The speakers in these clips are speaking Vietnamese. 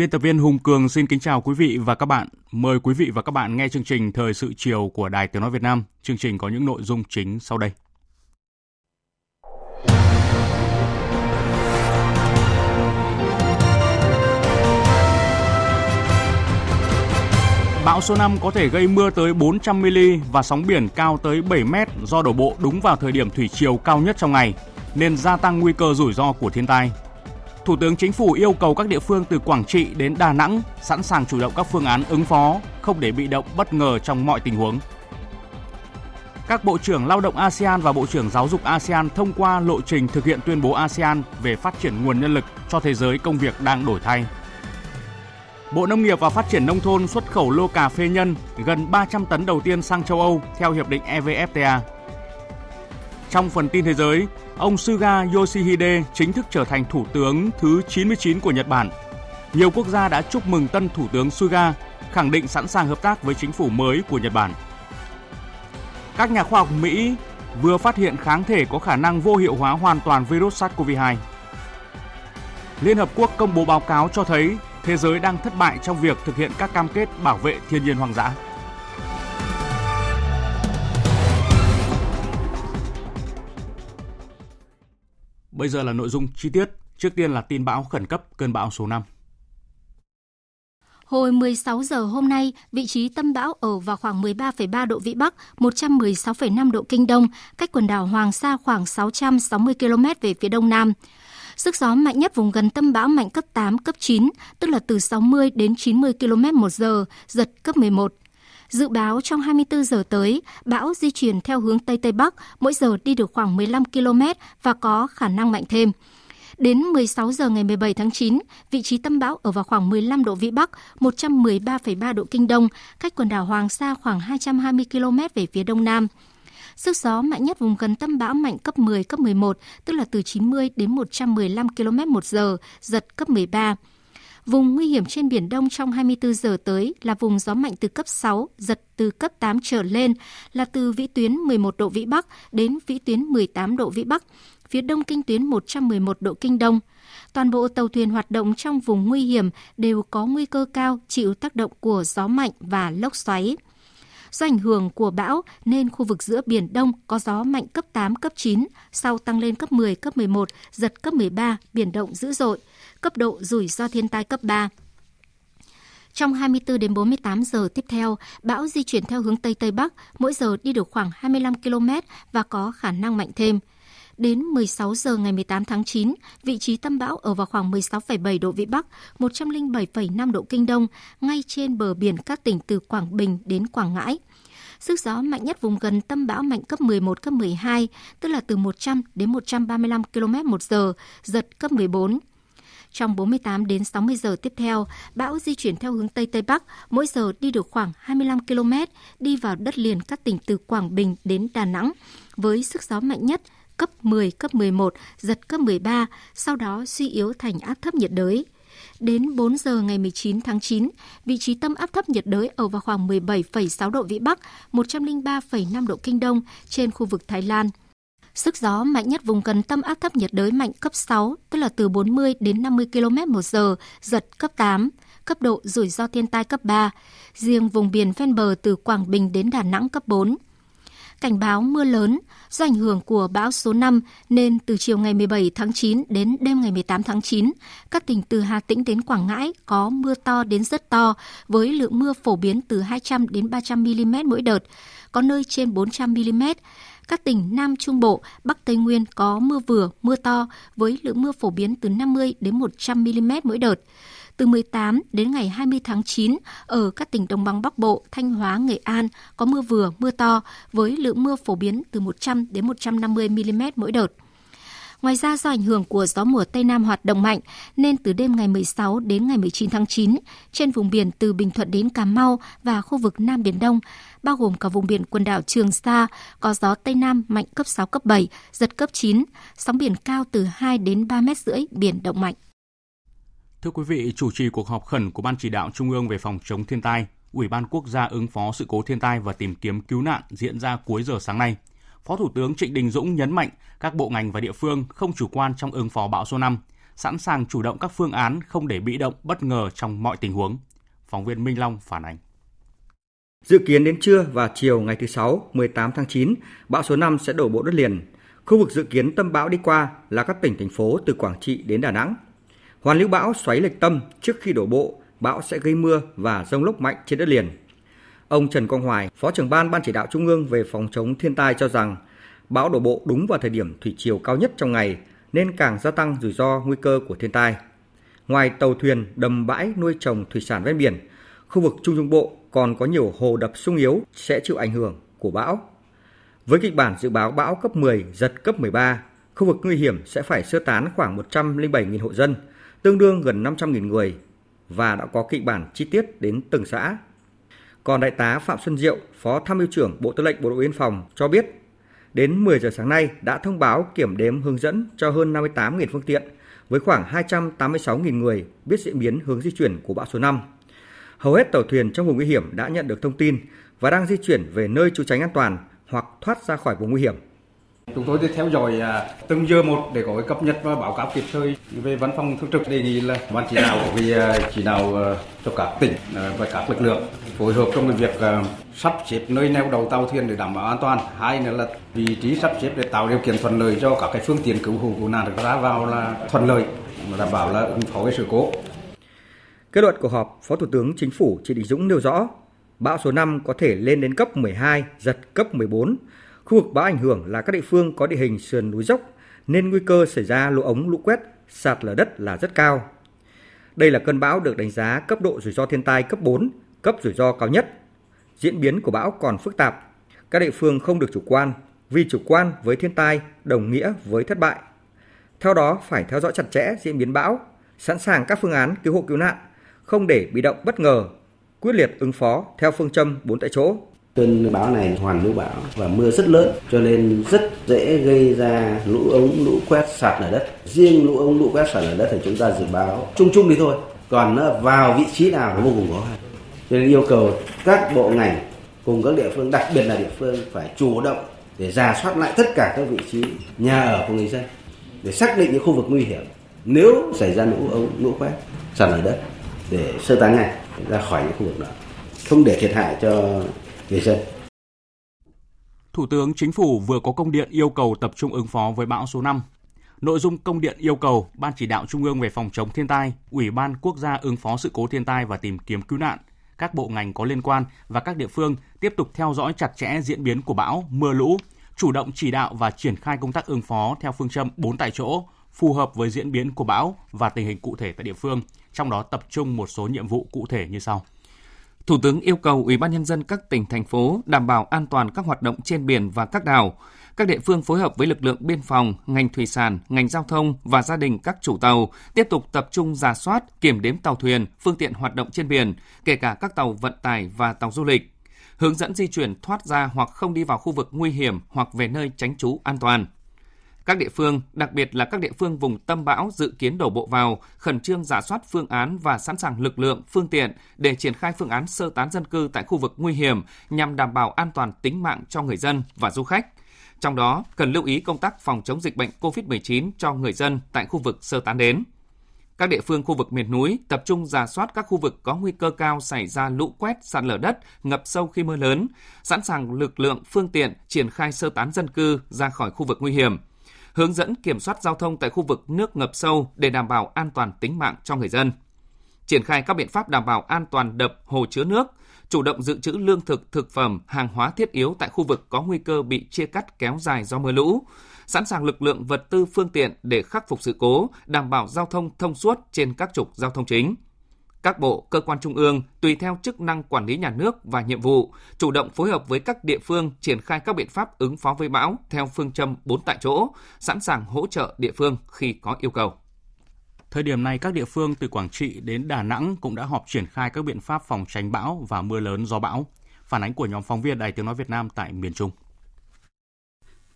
Biên tập viên Hùng Cường xin kính chào quý vị và các bạn. Mời quý vị và các bạn nghe chương trình Thời sự chiều của Đài Tiếng Nói Việt Nam. Chương trình có những nội dung chính sau đây. Bão số 5 có thể gây mưa tới 400 mm và sóng biển cao tới 7m do đổ bộ đúng vào thời điểm thủy chiều cao nhất trong ngày, nên gia tăng nguy cơ rủi ro của thiên tai. Thủ tướng Chính phủ yêu cầu các địa phương từ Quảng Trị đến Đà Nẵng sẵn sàng chủ động các phương án ứng phó, không để bị động bất ngờ trong mọi tình huống. Các bộ trưởng lao động ASEAN và bộ trưởng giáo dục ASEAN thông qua lộ trình thực hiện tuyên bố ASEAN về phát triển nguồn nhân lực cho thế giới công việc đang đổi thay. Bộ Nông nghiệp và Phát triển Nông thôn xuất khẩu lô cà phê nhân gần 300 tấn đầu tiên sang châu Âu theo Hiệp định EVFTA. Trong phần tin thế giới, ông Suga Yoshihide chính thức trở thành thủ tướng thứ 99 của Nhật Bản. Nhiều quốc gia đã chúc mừng tân thủ tướng Suga, khẳng định sẵn sàng hợp tác với chính phủ mới của Nhật Bản. Các nhà khoa học Mỹ vừa phát hiện kháng thể có khả năng vô hiệu hóa hoàn toàn virus SARS-CoV-2. Liên Hợp Quốc công bố báo cáo cho thấy thế giới đang thất bại trong việc thực hiện các cam kết bảo vệ thiên nhiên hoang dã. Bây giờ là nội dung chi tiết. Trước tiên là tin bão khẩn cấp cơn bão số 5. Hồi 16 giờ hôm nay, vị trí tâm bão ở vào khoảng 13,3 độ Vĩ Bắc, 116,5 độ Kinh Đông, cách quần đảo Hoàng Sa khoảng 660 km về phía đông nam. Sức gió mạnh nhất vùng gần tâm bão mạnh cấp 8, cấp 9, tức là từ 60 đến 90 km một giờ, giật cấp 11. Dự báo trong 24 giờ tới, bão di chuyển theo hướng Tây Tây Bắc, mỗi giờ đi được khoảng 15 km và có khả năng mạnh thêm. Đến 16 giờ ngày 17 tháng 9, vị trí tâm bão ở vào khoảng 15 độ Vĩ Bắc, 113,3 độ Kinh Đông, cách quần đảo Hoàng Sa khoảng 220 km về phía đông nam. Sức gió mạnh nhất vùng gần tâm bão mạnh cấp 10, cấp 11, tức là từ 90 đến 115 km một giờ, giật cấp 13. Vùng nguy hiểm trên Biển Đông trong 24 giờ tới là vùng gió mạnh từ cấp 6, giật từ cấp 8 trở lên là từ vĩ tuyến 11 độ Vĩ Bắc đến vĩ tuyến 18 độ Vĩ Bắc, phía đông kinh tuyến 111 độ Kinh Đông. Toàn bộ tàu thuyền hoạt động trong vùng nguy hiểm đều có nguy cơ cao chịu tác động của gió mạnh và lốc xoáy. Do ảnh hưởng của bão nên khu vực giữa Biển Đông có gió mạnh cấp 8, cấp 9, sau tăng lên cấp 10, cấp 11, giật cấp 13, biển động dữ dội cấp độ rủi ro thiên tai cấp 3. Trong 24 đến 48 giờ tiếp theo, bão di chuyển theo hướng Tây Tây Bắc, mỗi giờ đi được khoảng 25 km và có khả năng mạnh thêm. Đến 16 giờ ngày 18 tháng 9, vị trí tâm bão ở vào khoảng 16,7 độ Vĩ Bắc, 107,5 độ Kinh Đông, ngay trên bờ biển các tỉnh từ Quảng Bình đến Quảng Ngãi. Sức gió mạnh nhất vùng gần tâm bão mạnh cấp 11, cấp 12, tức là từ 100 đến 135 km một giờ, giật cấp 14. Trong 48 đến 60 giờ tiếp theo, bão di chuyển theo hướng Tây Tây Bắc, mỗi giờ đi được khoảng 25 km, đi vào đất liền các tỉnh từ Quảng Bình đến Đà Nẵng, với sức gió mạnh nhất cấp 10, cấp 11, giật cấp 13, sau đó suy yếu thành áp thấp nhiệt đới. Đến 4 giờ ngày 19 tháng 9, vị trí tâm áp thấp nhiệt đới ở vào khoảng 17,6 độ Vĩ Bắc, 103,5 độ Kinh Đông trên khu vực Thái Lan. Sức gió mạnh nhất vùng gần tâm áp thấp nhiệt đới mạnh cấp 6, tức là từ 40 đến 50 km một giờ, giật cấp 8, cấp độ rủi ro thiên tai cấp 3. Riêng vùng biển ven bờ từ Quảng Bình đến Đà Nẵng cấp 4 cảnh báo mưa lớn do ảnh hưởng của bão số 5 nên từ chiều ngày 17 tháng 9 đến đêm ngày 18 tháng 9, các tỉnh từ Hà Tĩnh đến Quảng Ngãi có mưa to đến rất to với lượng mưa phổ biến từ 200 đến 300 mm mỗi đợt, có nơi trên 400 mm các tỉnh Nam Trung Bộ, Bắc Tây Nguyên có mưa vừa, mưa to với lượng mưa phổ biến từ 50 đến 100 mm mỗi đợt. Từ 18 đến ngày 20 tháng 9, ở các tỉnh Đồng bằng Bắc Bộ, Thanh Hóa, Nghệ An có mưa vừa, mưa to với lượng mưa phổ biến từ 100 đến 150 mm mỗi đợt. Ngoài ra do ảnh hưởng của gió mùa Tây Nam hoạt động mạnh nên từ đêm ngày 16 đến ngày 19 tháng 9, trên vùng biển từ Bình Thuận đến Cà Mau và khu vực Nam Biển Đông, bao gồm cả vùng biển quần đảo Trường Sa, có gió Tây Nam mạnh cấp 6, cấp 7, giật cấp 9, sóng biển cao từ 2 đến 3 mét rưỡi, biển động mạnh. Thưa quý vị, chủ trì cuộc họp khẩn của Ban chỉ đạo Trung ương về phòng chống thiên tai, Ủy ban Quốc gia ứng phó sự cố thiên tai và tìm kiếm cứu nạn diễn ra cuối giờ sáng nay. Phó Thủ tướng Trịnh Đình Dũng nhấn mạnh các bộ ngành và địa phương không chủ quan trong ứng phó bão số 5, sẵn sàng chủ động các phương án không để bị động bất ngờ trong mọi tình huống. Phóng viên Minh Long phản ánh. Dự kiến đến trưa và chiều ngày thứ Sáu, 18 tháng 9, bão số 5 sẽ đổ bộ đất liền. Khu vực dự kiến tâm bão đi qua là các tỉnh, thành phố từ Quảng Trị đến Đà Nẵng. Hoàn lưu bão xoáy lệch tâm trước khi đổ bộ, bão sẽ gây mưa và rông lốc mạnh trên đất liền. Ông Trần Quang Hoài, Phó trưởng ban Ban chỉ đạo Trung ương về phòng chống thiên tai cho rằng bão đổ bộ đúng vào thời điểm thủy chiều cao nhất trong ngày nên càng gia tăng rủi ro nguy cơ của thiên tai. Ngoài tàu thuyền, đầm bãi nuôi trồng thủy sản ven biển, khu vực Trung Trung Bộ còn có nhiều hồ đập sung yếu sẽ chịu ảnh hưởng của bão. Với kịch bản dự báo bão cấp 10, giật cấp 13, khu vực nguy hiểm sẽ phải sơ tán khoảng 107.000 hộ dân, tương đương gần 500.000 người và đã có kịch bản chi tiết đến từng xã. Còn Đại tá Phạm Xuân Diệu, Phó Tham mưu trưởng Bộ Tư lệnh Bộ đội Biên phòng cho biết, đến 10 giờ sáng nay đã thông báo kiểm đếm hướng dẫn cho hơn 58.000 phương tiện với khoảng 286.000 người biết diễn biến hướng di chuyển của bão số 5. Hầu hết tàu thuyền trong vùng nguy hiểm đã nhận được thông tin và đang di chuyển về nơi trú tránh an toàn hoặc thoát ra khỏi vùng nguy hiểm. Chúng tôi sẽ theo dõi à, từng giờ một để có cập nhật và báo cáo kịp thời về văn phòng thường trực đề nghị là ban chỉ đạo vì à, chỉ đạo à, cho các tỉnh và các lực lượng phối hợp trong việc ờ, sắp xếp nơi neo đầu tàu thuyền để đảm bảo an toàn. Hai nữa là vị trí sắp xếp để tạo điều kiện thuận lợi cho các cái phương tiện cứu hộ cứu nạn được ra vào là thuận lợi đảm bảo là ứng phó với sự cố. Kết luận cuộc họp, Phó Thủ tướng Chính phủ Trịnh Đình Dũng nêu rõ, bão số 5 có thể lên đến cấp 12, giật cấp 14. Khu vực bão ảnh hưởng là các địa phương có địa hình sườn núi dốc nên nguy cơ xảy ra lũ ống, lũ quét, sạt lở đất là rất cao. Đây là cơn bão được đánh giá cấp độ rủi ro thiên tai cấp 4, cấp rủi ro cao nhất. Diễn biến của bão còn phức tạp. Các địa phương không được chủ quan, vì chủ quan với thiên tai đồng nghĩa với thất bại. Theo đó, phải theo dõi chặt chẽ diễn biến bão, sẵn sàng các phương án cứu hộ cứu nạn, không để bị động bất ngờ, quyết liệt ứng phó theo phương châm bốn tại chỗ. Cơn bão này hoàn lưu bão và mưa rất lớn cho nên rất dễ gây ra lũ ống, lũ quét sạt lở đất. Riêng lũ ống, lũ quét sạt lở đất thì chúng ta dự báo chung chung đi thôi. Còn vào vị trí nào nó vô cùng khó khăn. Cho nên yêu cầu các bộ ngành cùng các địa phương, đặc biệt là địa phương phải chủ động để ra soát lại tất cả các vị trí nhà ở của người dân để xác định những khu vực nguy hiểm. Nếu xảy ra lũ ống, lũ quét, sạt lở đất để sơ tán ngay ra khỏi những khu vực đó. Không để thiệt hại cho người dân. Thủ tướng Chính phủ vừa có công điện yêu cầu tập trung ứng phó với bão số 5. Nội dung công điện yêu cầu Ban chỉ đạo Trung ương về phòng chống thiên tai, Ủy ban Quốc gia ứng phó sự cố thiên tai và tìm kiếm cứu nạn, các bộ ngành có liên quan và các địa phương tiếp tục theo dõi chặt chẽ diễn biến của bão, mưa lũ, chủ động chỉ đạo và triển khai công tác ứng phó theo phương châm 4 tại chỗ, phù hợp với diễn biến của bão và tình hình cụ thể tại địa phương, trong đó tập trung một số nhiệm vụ cụ thể như sau. Thủ tướng yêu cầu Ủy ban nhân dân các tỉnh thành phố đảm bảo an toàn các hoạt động trên biển và các đảo. Các địa phương phối hợp với lực lượng biên phòng, ngành thủy sản, ngành giao thông và gia đình các chủ tàu tiếp tục tập trung giả soát, kiểm đếm tàu thuyền, phương tiện hoạt động trên biển, kể cả các tàu vận tải và tàu du lịch. Hướng dẫn di chuyển thoát ra hoặc không đi vào khu vực nguy hiểm hoặc về nơi tránh trú an toàn. Các địa phương, đặc biệt là các địa phương vùng tâm bão dự kiến đổ bộ vào, khẩn trương giả soát phương án và sẵn sàng lực lượng, phương tiện để triển khai phương án sơ tán dân cư tại khu vực nguy hiểm nhằm đảm bảo an toàn tính mạng cho người dân và du khách. Trong đó, cần lưu ý công tác phòng chống dịch bệnh COVID-19 cho người dân tại khu vực sơ tán đến. Các địa phương khu vực miền núi tập trung giả soát các khu vực có nguy cơ cao xảy ra lũ quét, sạt lở đất, ngập sâu khi mưa lớn, sẵn sàng lực lượng, phương tiện triển khai sơ tán dân cư ra khỏi khu vực nguy hiểm – hướng dẫn kiểm soát giao thông tại khu vực nước ngập sâu để đảm bảo an toàn tính mạng cho người dân. Triển khai các biện pháp đảm bảo an toàn đập, hồ chứa nước, chủ động dự trữ lương thực, thực phẩm, hàng hóa thiết yếu tại khu vực có nguy cơ bị chia cắt kéo dài do mưa lũ, sẵn sàng lực lượng vật tư phương tiện để khắc phục sự cố, đảm bảo giao thông thông suốt trên các trục giao thông chính. Các bộ, cơ quan trung ương tùy theo chức năng quản lý nhà nước và nhiệm vụ, chủ động phối hợp với các địa phương triển khai các biện pháp ứng phó với bão theo phương châm 4 tại chỗ, sẵn sàng hỗ trợ địa phương khi có yêu cầu. Thời điểm này, các địa phương từ Quảng Trị đến Đà Nẵng cũng đã họp triển khai các biện pháp phòng tránh bão và mưa lớn do bão. Phản ánh của nhóm phóng viên Đài Tiếng Nói Việt Nam tại miền Trung.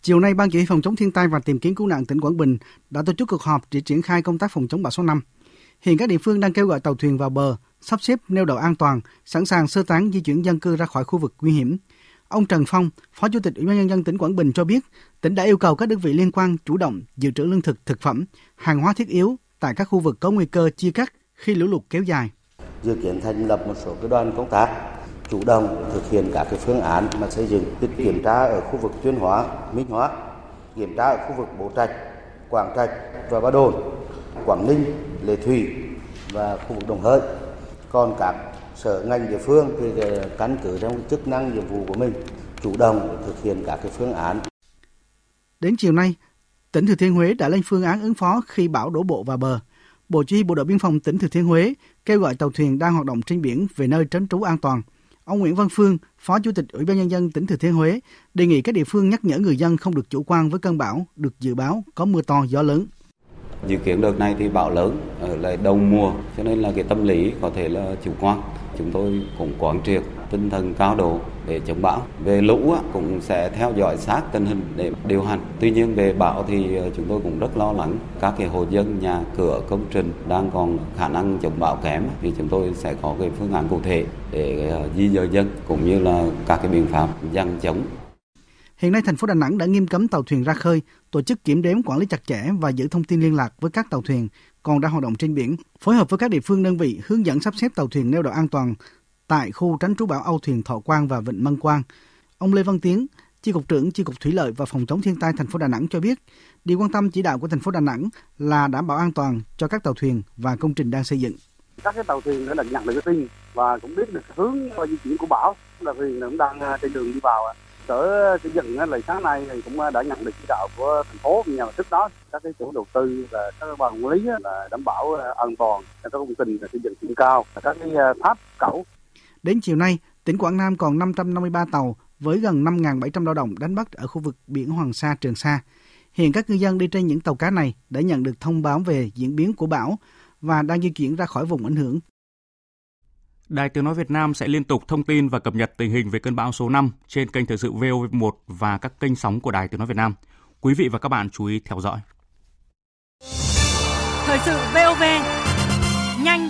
Chiều nay, Ban Chỉ huy phòng chống thiên tai và tìm kiếm cứu nạn tỉnh Quảng Bình đã tổ chức cuộc họp để triển khai công tác phòng chống bão số 5. Hiện các địa phương đang kêu gọi tàu thuyền vào bờ, sắp xếp neo đậu an toàn, sẵn sàng sơ tán di chuyển dân cư ra khỏi khu vực nguy hiểm. Ông Trần Phong, Phó Chủ tịch Ủy ban nhân dân tỉnh Quảng Bình cho biết, tỉnh đã yêu cầu các đơn vị liên quan chủ động dự trữ lương thực, thực phẩm, hàng hóa thiết yếu tại các khu vực có nguy cơ chia cắt khi lũ lụt kéo dài. Dự kiến thành lập một số cái đoàn công tác chủ động thực hiện các cái phương án mà xây dựng kiểm tra ở khu vực tuyên hóa, minh hóa, kiểm tra ở khu vực Bố Trạch, Quảng Trạch và Ba Đồn, Quảng Ninh, Lệ Thủy và khu vực Đồng Hới. Còn các sở ngành địa phương thì căn cứ trong chức năng nhiệm vụ của mình chủ động thực hiện các cái phương án. Đến chiều nay, tỉnh Thừa Thiên Huế đã lên phương án ứng phó khi bão đổ bộ vào bờ. Bộ Chỉ huy Bộ đội Biên phòng tỉnh Thừa Thiên Huế kêu gọi tàu thuyền đang hoạt động trên biển về nơi tránh trú an toàn. Ông Nguyễn Văn Phương, Phó Chủ tịch Ủy ban nhân dân tỉnh Thừa Thiên Huế đề nghị các địa phương nhắc nhở người dân không được chủ quan với cơn bão được dự báo có mưa to gió lớn. Dự kiến đợt này thì bão lớn ở lại đầu mùa cho nên là cái tâm lý có thể là chủ quan. Chúng tôi cũng quán triệt tinh thần cao độ để chống bão. Về lũ cũng sẽ theo dõi sát tình hình để điều hành. Tuy nhiên về bão thì ờ, chúng tôi cũng rất lo lắng các cái hộ dân, nhà cửa, công trình đang còn khả năng chống bão kém thì chúng tôi sẽ có cái phương án cụ thể để ờ, di dời dân cũng như là các cái biện pháp dân chống Hiện nay thành phố Đà Nẵng đã nghiêm cấm tàu thuyền ra khơi, tổ chức kiểm đếm quản lý chặt chẽ và giữ thông tin liên lạc với các tàu thuyền còn đang hoạt động trên biển, phối hợp với các địa phương đơn vị hướng dẫn sắp xếp tàu thuyền neo đậu an toàn tại khu tránh trú bão Âu thuyền Thọ Quang và Vịnh Mân Quang. Ông Lê Văn Tiến, Chi cục trưởng Chi cục Thủy lợi và Phòng chống thiên tai thành phố Đà Nẵng cho biết, điều quan tâm chỉ đạo của thành phố Đà Nẵng là đảm bảo an toàn cho các tàu thuyền và công trình đang xây dựng. Các cái tàu thuyền đã nhận được cái tin và cũng biết được hướng di chuyển của bão, là thuyền cũng đang à, trên đường đi vào sở à, xây dựng là sáng nay thì cũng à, đã nhận được chỉ đạo của thành phố nhưng mà trước đó các cái chủ đầu tư và các ban quản lý là đảm bảo an toàn cho các công trình xây dựng trên cao các cái tháp cẩu Đến chiều nay, tỉnh Quảng Nam còn 553 tàu với gần 5.700 lao động đánh bắt ở khu vực biển Hoàng Sa, Trường Sa. Hiện các ngư dân đi trên những tàu cá này đã nhận được thông báo về diễn biến của bão và đang di chuyển ra khỏi vùng ảnh hưởng. Đài Tiếng Nói Việt Nam sẽ liên tục thông tin và cập nhật tình hình về cơn bão số 5 trên kênh Thời sự VOV1 và các kênh sóng của Đài Tiếng Nói Việt Nam. Quý vị và các bạn chú ý theo dõi. Thời sự VOV, nhanh,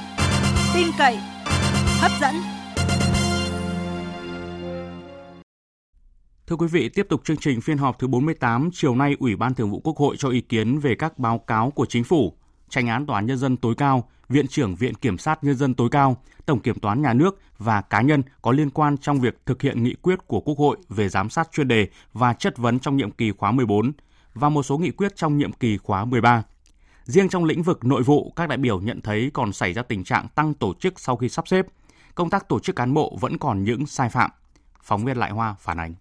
tin cậy, hấp dẫn. Thưa quý vị, tiếp tục chương trình phiên họp thứ 48, chiều nay Ủy ban Thường vụ Quốc hội cho ý kiến về các báo cáo của Chính phủ, Tranh án Tòa án Nhân dân tối cao, Viện trưởng Viện Kiểm sát Nhân dân tối cao, Tổng Kiểm toán Nhà nước và cá nhân có liên quan trong việc thực hiện nghị quyết của Quốc hội về giám sát chuyên đề và chất vấn trong nhiệm kỳ khóa 14 và một số nghị quyết trong nhiệm kỳ khóa 13. Riêng trong lĩnh vực nội vụ, các đại biểu nhận thấy còn xảy ra tình trạng tăng tổ chức sau khi sắp xếp. Công tác tổ chức cán bộ vẫn còn những sai phạm. Phóng viên Lại Hoa phản ánh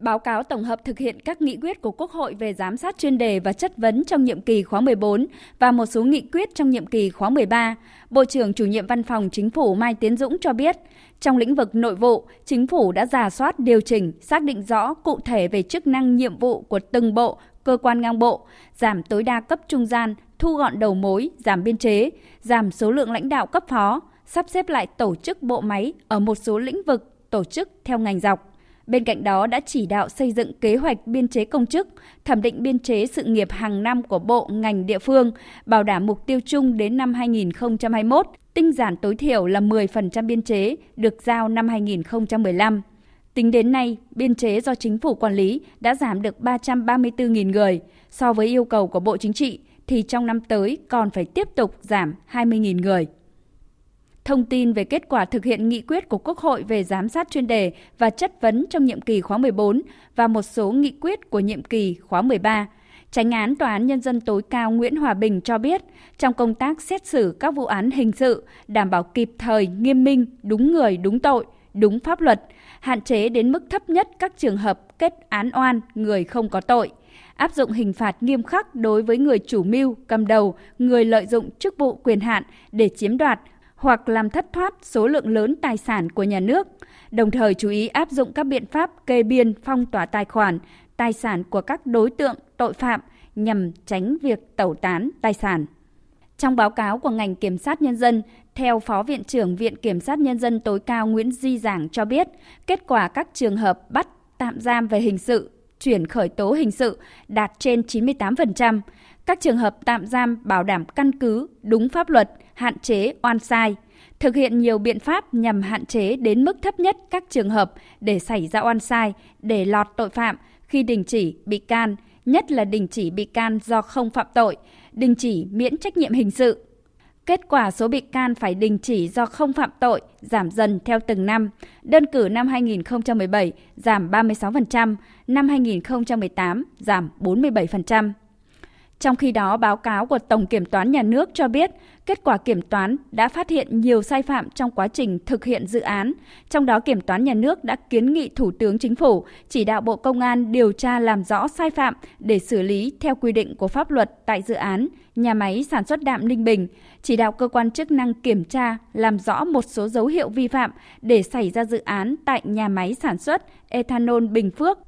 báo cáo tổng hợp thực hiện các nghị quyết của Quốc hội về giám sát chuyên đề và chất vấn trong nhiệm kỳ khóa 14 và một số nghị quyết trong nhiệm kỳ khóa 13, Bộ trưởng chủ nhiệm Văn phòng Chính phủ Mai Tiến Dũng cho biết, trong lĩnh vực nội vụ, Chính phủ đã giả soát điều chỉnh, xác định rõ cụ thể về chức năng nhiệm vụ của từng bộ, cơ quan ngang bộ, giảm tối đa cấp trung gian, thu gọn đầu mối, giảm biên chế, giảm số lượng lãnh đạo cấp phó, sắp xếp lại tổ chức bộ máy ở một số lĩnh vực, tổ chức theo ngành dọc. Bên cạnh đó đã chỉ đạo xây dựng kế hoạch biên chế công chức, thẩm định biên chế sự nghiệp hàng năm của bộ, ngành địa phương, bảo đảm mục tiêu chung đến năm 2021, tinh giản tối thiểu là 10% biên chế được giao năm 2015. Tính đến nay, biên chế do chính phủ quản lý đã giảm được 334.000 người. So với yêu cầu của Bộ Chính trị, thì trong năm tới còn phải tiếp tục giảm 20.000 người thông tin về kết quả thực hiện nghị quyết của Quốc hội về giám sát chuyên đề và chất vấn trong nhiệm kỳ khóa 14 và một số nghị quyết của nhiệm kỳ khóa 13. Tránh án Tòa án Nhân dân tối cao Nguyễn Hòa Bình cho biết, trong công tác xét xử các vụ án hình sự, đảm bảo kịp thời, nghiêm minh, đúng người, đúng tội, đúng pháp luật, hạn chế đến mức thấp nhất các trường hợp kết án oan người không có tội, áp dụng hình phạt nghiêm khắc đối với người chủ mưu, cầm đầu, người lợi dụng chức vụ quyền hạn để chiếm đoạt hoặc làm thất thoát số lượng lớn tài sản của nhà nước, đồng thời chú ý áp dụng các biện pháp kê biên phong tỏa tài khoản, tài sản của các đối tượng tội phạm nhằm tránh việc tẩu tán tài sản. Trong báo cáo của ngành kiểm sát nhân dân, theo Phó Viện trưởng Viện Kiểm sát Nhân dân tối cao Nguyễn Di Giảng cho biết, kết quả các trường hợp bắt tạm giam về hình sự, chuyển khởi tố hình sự đạt trên 98%. Các trường hợp tạm giam bảo đảm căn cứ, đúng pháp luật, hạn chế oan sai, thực hiện nhiều biện pháp nhằm hạn chế đến mức thấp nhất các trường hợp để xảy ra oan sai, để lọt tội phạm khi đình chỉ bị can, nhất là đình chỉ bị can do không phạm tội, đình chỉ miễn trách nhiệm hình sự. Kết quả số bị can phải đình chỉ do không phạm tội giảm dần theo từng năm. Đơn cử năm 2017 giảm 36%, năm 2018 giảm 47%. Trong khi đó, báo cáo của Tổng Kiểm toán Nhà nước cho biết, kết quả kiểm toán đã phát hiện nhiều sai phạm trong quá trình thực hiện dự án. Trong đó, Kiểm toán Nhà nước đã kiến nghị Thủ tướng Chính phủ chỉ đạo Bộ Công an điều tra làm rõ sai phạm để xử lý theo quy định của pháp luật tại dự án nhà máy sản xuất đạm Ninh Bình, chỉ đạo cơ quan chức năng kiểm tra, làm rõ một số dấu hiệu vi phạm để xảy ra dự án tại nhà máy sản xuất ethanol Bình Phước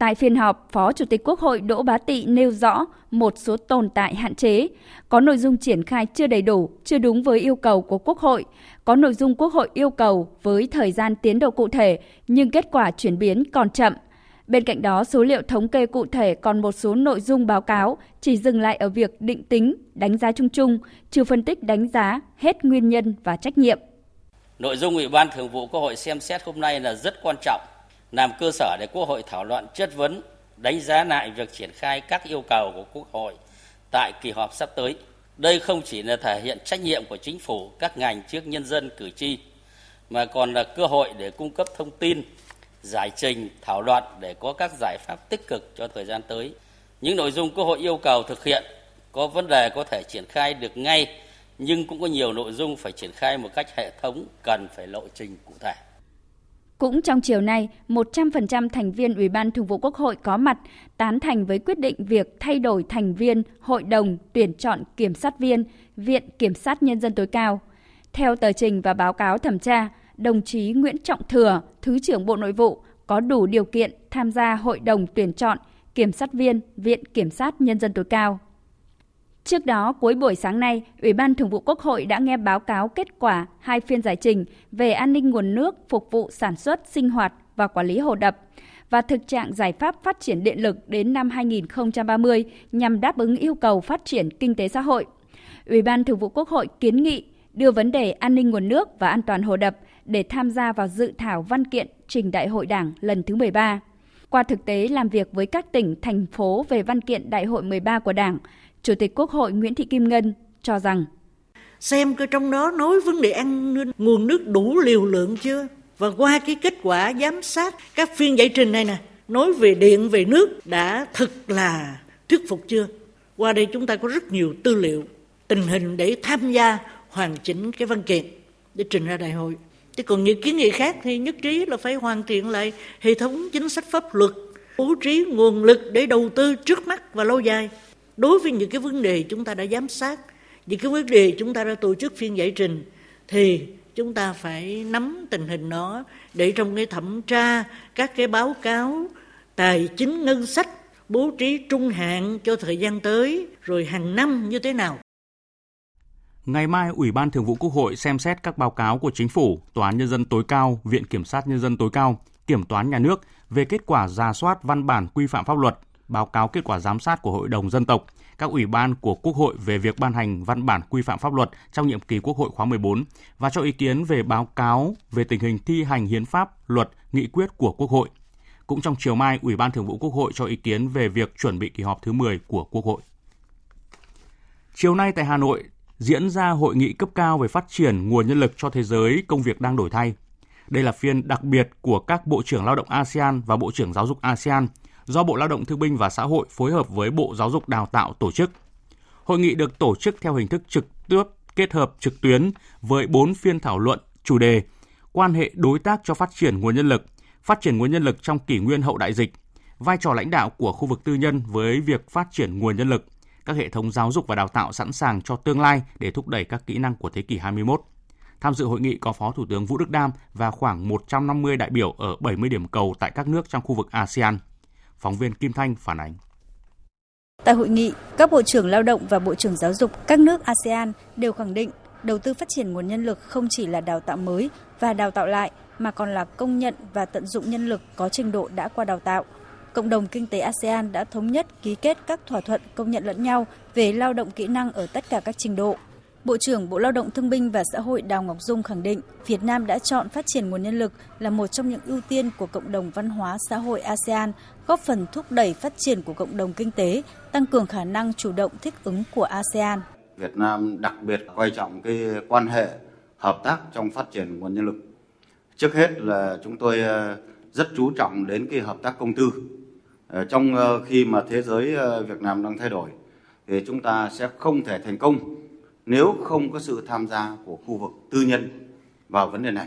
Tại phiên họp, Phó Chủ tịch Quốc hội Đỗ Bá Tị nêu rõ một số tồn tại hạn chế, có nội dung triển khai chưa đầy đủ, chưa đúng với yêu cầu của Quốc hội, có nội dung Quốc hội yêu cầu với thời gian tiến độ cụ thể nhưng kết quả chuyển biến còn chậm. Bên cạnh đó, số liệu thống kê cụ thể còn một số nội dung báo cáo chỉ dừng lại ở việc định tính, đánh giá chung chung, chưa phân tích đánh giá hết nguyên nhân và trách nhiệm. Nội dung Ủy ban Thường vụ Quốc hội xem xét hôm nay là rất quan trọng làm cơ sở để Quốc hội thảo luận chất vấn, đánh giá lại việc triển khai các yêu cầu của Quốc hội tại kỳ họp sắp tới. Đây không chỉ là thể hiện trách nhiệm của chính phủ, các ngành trước nhân dân cử tri, mà còn là cơ hội để cung cấp thông tin, giải trình, thảo luận để có các giải pháp tích cực cho thời gian tới. Những nội dung Quốc hội yêu cầu thực hiện có vấn đề có thể triển khai được ngay, nhưng cũng có nhiều nội dung phải triển khai một cách hệ thống, cần phải lộ trình cụ thể. Cũng trong chiều nay, 100% thành viên Ủy ban Thường vụ Quốc hội có mặt tán thành với quyết định việc thay đổi thành viên Hội đồng tuyển chọn kiểm sát viên Viện Kiểm sát Nhân dân tối cao. Theo tờ trình và báo cáo thẩm tra, đồng chí Nguyễn Trọng Thừa, Thứ trưởng Bộ Nội vụ, có đủ điều kiện tham gia Hội đồng tuyển chọn kiểm sát viên Viện Kiểm sát Nhân dân tối cao. Trước đó, cuối buổi sáng nay, Ủy ban Thường vụ Quốc hội đã nghe báo cáo kết quả hai phiên giải trình về an ninh nguồn nước phục vụ sản xuất, sinh hoạt và quản lý hồ đập và thực trạng giải pháp phát triển điện lực đến năm 2030 nhằm đáp ứng yêu cầu phát triển kinh tế xã hội. Ủy ban Thường vụ Quốc hội kiến nghị đưa vấn đề an ninh nguồn nước và an toàn hồ đập để tham gia vào dự thảo văn kiện trình Đại hội Đảng lần thứ 13. Qua thực tế làm việc với các tỉnh, thành phố về văn kiện Đại hội 13 của Đảng, Chủ tịch Quốc hội Nguyễn Thị Kim Ngân cho rằng, xem coi trong đó nói vấn đề an nguồn nước đủ liều lượng chưa? Và qua cái kết quả giám sát các phiên giải trình này nè, nói về điện, về nước đã thực là thuyết phục chưa? Qua đây chúng ta có rất nhiều tư liệu, tình hình để tham gia hoàn chỉnh cái văn kiện để trình ra đại hội. Chứ còn những kiến nghị khác thì nhất trí là phải hoàn thiện lại hệ thống chính sách pháp luật, bố trí nguồn lực để đầu tư trước mắt và lâu dài đối với những cái vấn đề chúng ta đã giám sát những cái vấn đề chúng ta đã tổ chức phiên giải trình thì chúng ta phải nắm tình hình nó để trong cái thẩm tra các cái báo cáo tài chính ngân sách bố trí trung hạn cho thời gian tới rồi hàng năm như thế nào. Ngày mai, Ủy ban Thường vụ Quốc hội xem xét các báo cáo của Chính phủ, Tòa án Nhân dân tối cao, Viện Kiểm sát Nhân dân tối cao, Kiểm toán Nhà nước về kết quả ra soát văn bản quy phạm pháp luật báo cáo kết quả giám sát của Hội đồng Dân tộc, các ủy ban của Quốc hội về việc ban hành văn bản quy phạm pháp luật trong nhiệm kỳ Quốc hội khóa 14 và cho ý kiến về báo cáo về tình hình thi hành hiến pháp, luật, nghị quyết của Quốc hội. Cũng trong chiều mai, Ủy ban Thường vụ Quốc hội cho ý kiến về việc chuẩn bị kỳ họp thứ 10 của Quốc hội. Chiều nay tại Hà Nội diễn ra hội nghị cấp cao về phát triển nguồn nhân lực cho thế giới, công việc đang đổi thay. Đây là phiên đặc biệt của các bộ trưởng lao động ASEAN và bộ trưởng giáo dục ASEAN do Bộ Lao động Thương binh và Xã hội phối hợp với Bộ Giáo dục Đào tạo tổ chức. Hội nghị được tổ chức theo hình thức trực tiếp kết hợp trực tuyến với 4 phiên thảo luận chủ đề quan hệ đối tác cho phát triển nguồn nhân lực, phát triển nguồn nhân lực trong kỷ nguyên hậu đại dịch, vai trò lãnh đạo của khu vực tư nhân với việc phát triển nguồn nhân lực, các hệ thống giáo dục và đào tạo sẵn sàng cho tương lai để thúc đẩy các kỹ năng của thế kỷ 21. Tham dự hội nghị có Phó Thủ tướng Vũ Đức Đam và khoảng 150 đại biểu ở 70 điểm cầu tại các nước trong khu vực ASEAN. Phóng viên Kim Thanh phản ánh. Tại hội nghị, các Bộ trưởng Lao động và Bộ trưởng Giáo dục các nước ASEAN đều khẳng định đầu tư phát triển nguồn nhân lực không chỉ là đào tạo mới và đào tạo lại mà còn là công nhận và tận dụng nhân lực có trình độ đã qua đào tạo. Cộng đồng kinh tế ASEAN đã thống nhất ký kết các thỏa thuận công nhận lẫn nhau về lao động kỹ năng ở tất cả các trình độ. Bộ trưởng Bộ Lao động Thương binh và Xã hội Đào Ngọc Dung khẳng định Việt Nam đã chọn phát triển nguồn nhân lực là một trong những ưu tiên của cộng đồng văn hóa xã hội ASEAN, góp phần thúc đẩy phát triển của cộng đồng kinh tế, tăng cường khả năng chủ động thích ứng của ASEAN. Việt Nam đặc biệt quan trọng cái quan hệ hợp tác trong phát triển nguồn nhân lực. Trước hết là chúng tôi ờ, rất chú trọng đến cái hợp tác công tư. Ờ, trong ờ, khi mà thế giới Việt Nam đang thay đổi thì chúng ta sẽ không thể thành công nếu không có sự tham gia của khu vực tư nhân vào vấn đề này.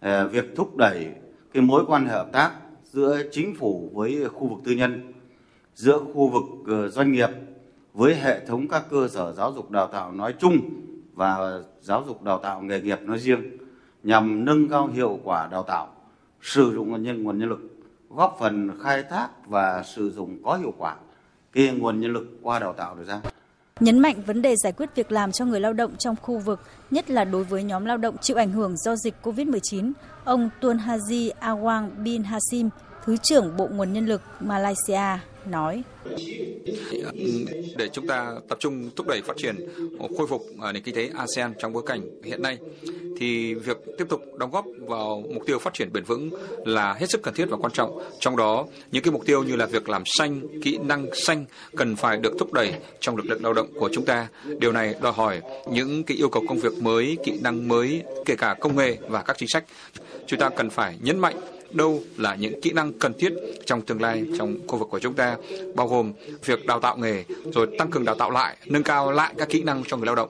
Ờ, việc thúc đẩy cái mối quan hệ hợp tác giữa chính phủ với khu vực tư nhân, giữa khu vực ờ, doanh nghiệp với hệ thống các cơ sở giáo dục đào tạo nói chung và giáo dục đào tạo nghề nghiệp nói riêng nhằm nâng cao hiệu quả đào tạo, sử dụng nguồn nhân nguồn nhân lực, góp phần khai thác và sử dụng có hiệu quả cái nguồn nhân lực qua đào tạo được ra. Nhấn mạnh vấn đề giải quyết việc làm cho người lao động trong khu vực, nhất là đối với nhóm lao động chịu ảnh hưởng do dịch COVID-19, ông Tuan Haji Awang bin Hasim, Thứ trưởng Bộ Nguồn Nhân lực Malaysia nói. Để chúng ta tập trung thúc đẩy phát triển, khôi phục à, nền kinh tế ASEAN trong bối cảnh hiện nay, thì việc tiếp tục đóng góp vào mục tiêu phát triển bền vững là hết sức cần thiết và quan trọng. Trong đó, những cái mục tiêu như là việc làm xanh, kỹ năng xanh cần phải được thúc đẩy trong lực lượng lao động của chúng ta. Điều này đòi hỏi những cái yêu cầu công việc mới, kỹ năng mới, kể cả công nghệ và các chính sách. Chúng ta cần phải nhấn mạnh đâu là những kỹ năng cần thiết trong tương lai trong khu vực của chúng ta, bao gồm việc đào tạo nghề, rồi tăng cường đào tạo lại, nâng cao lại các kỹ năng cho người lao động.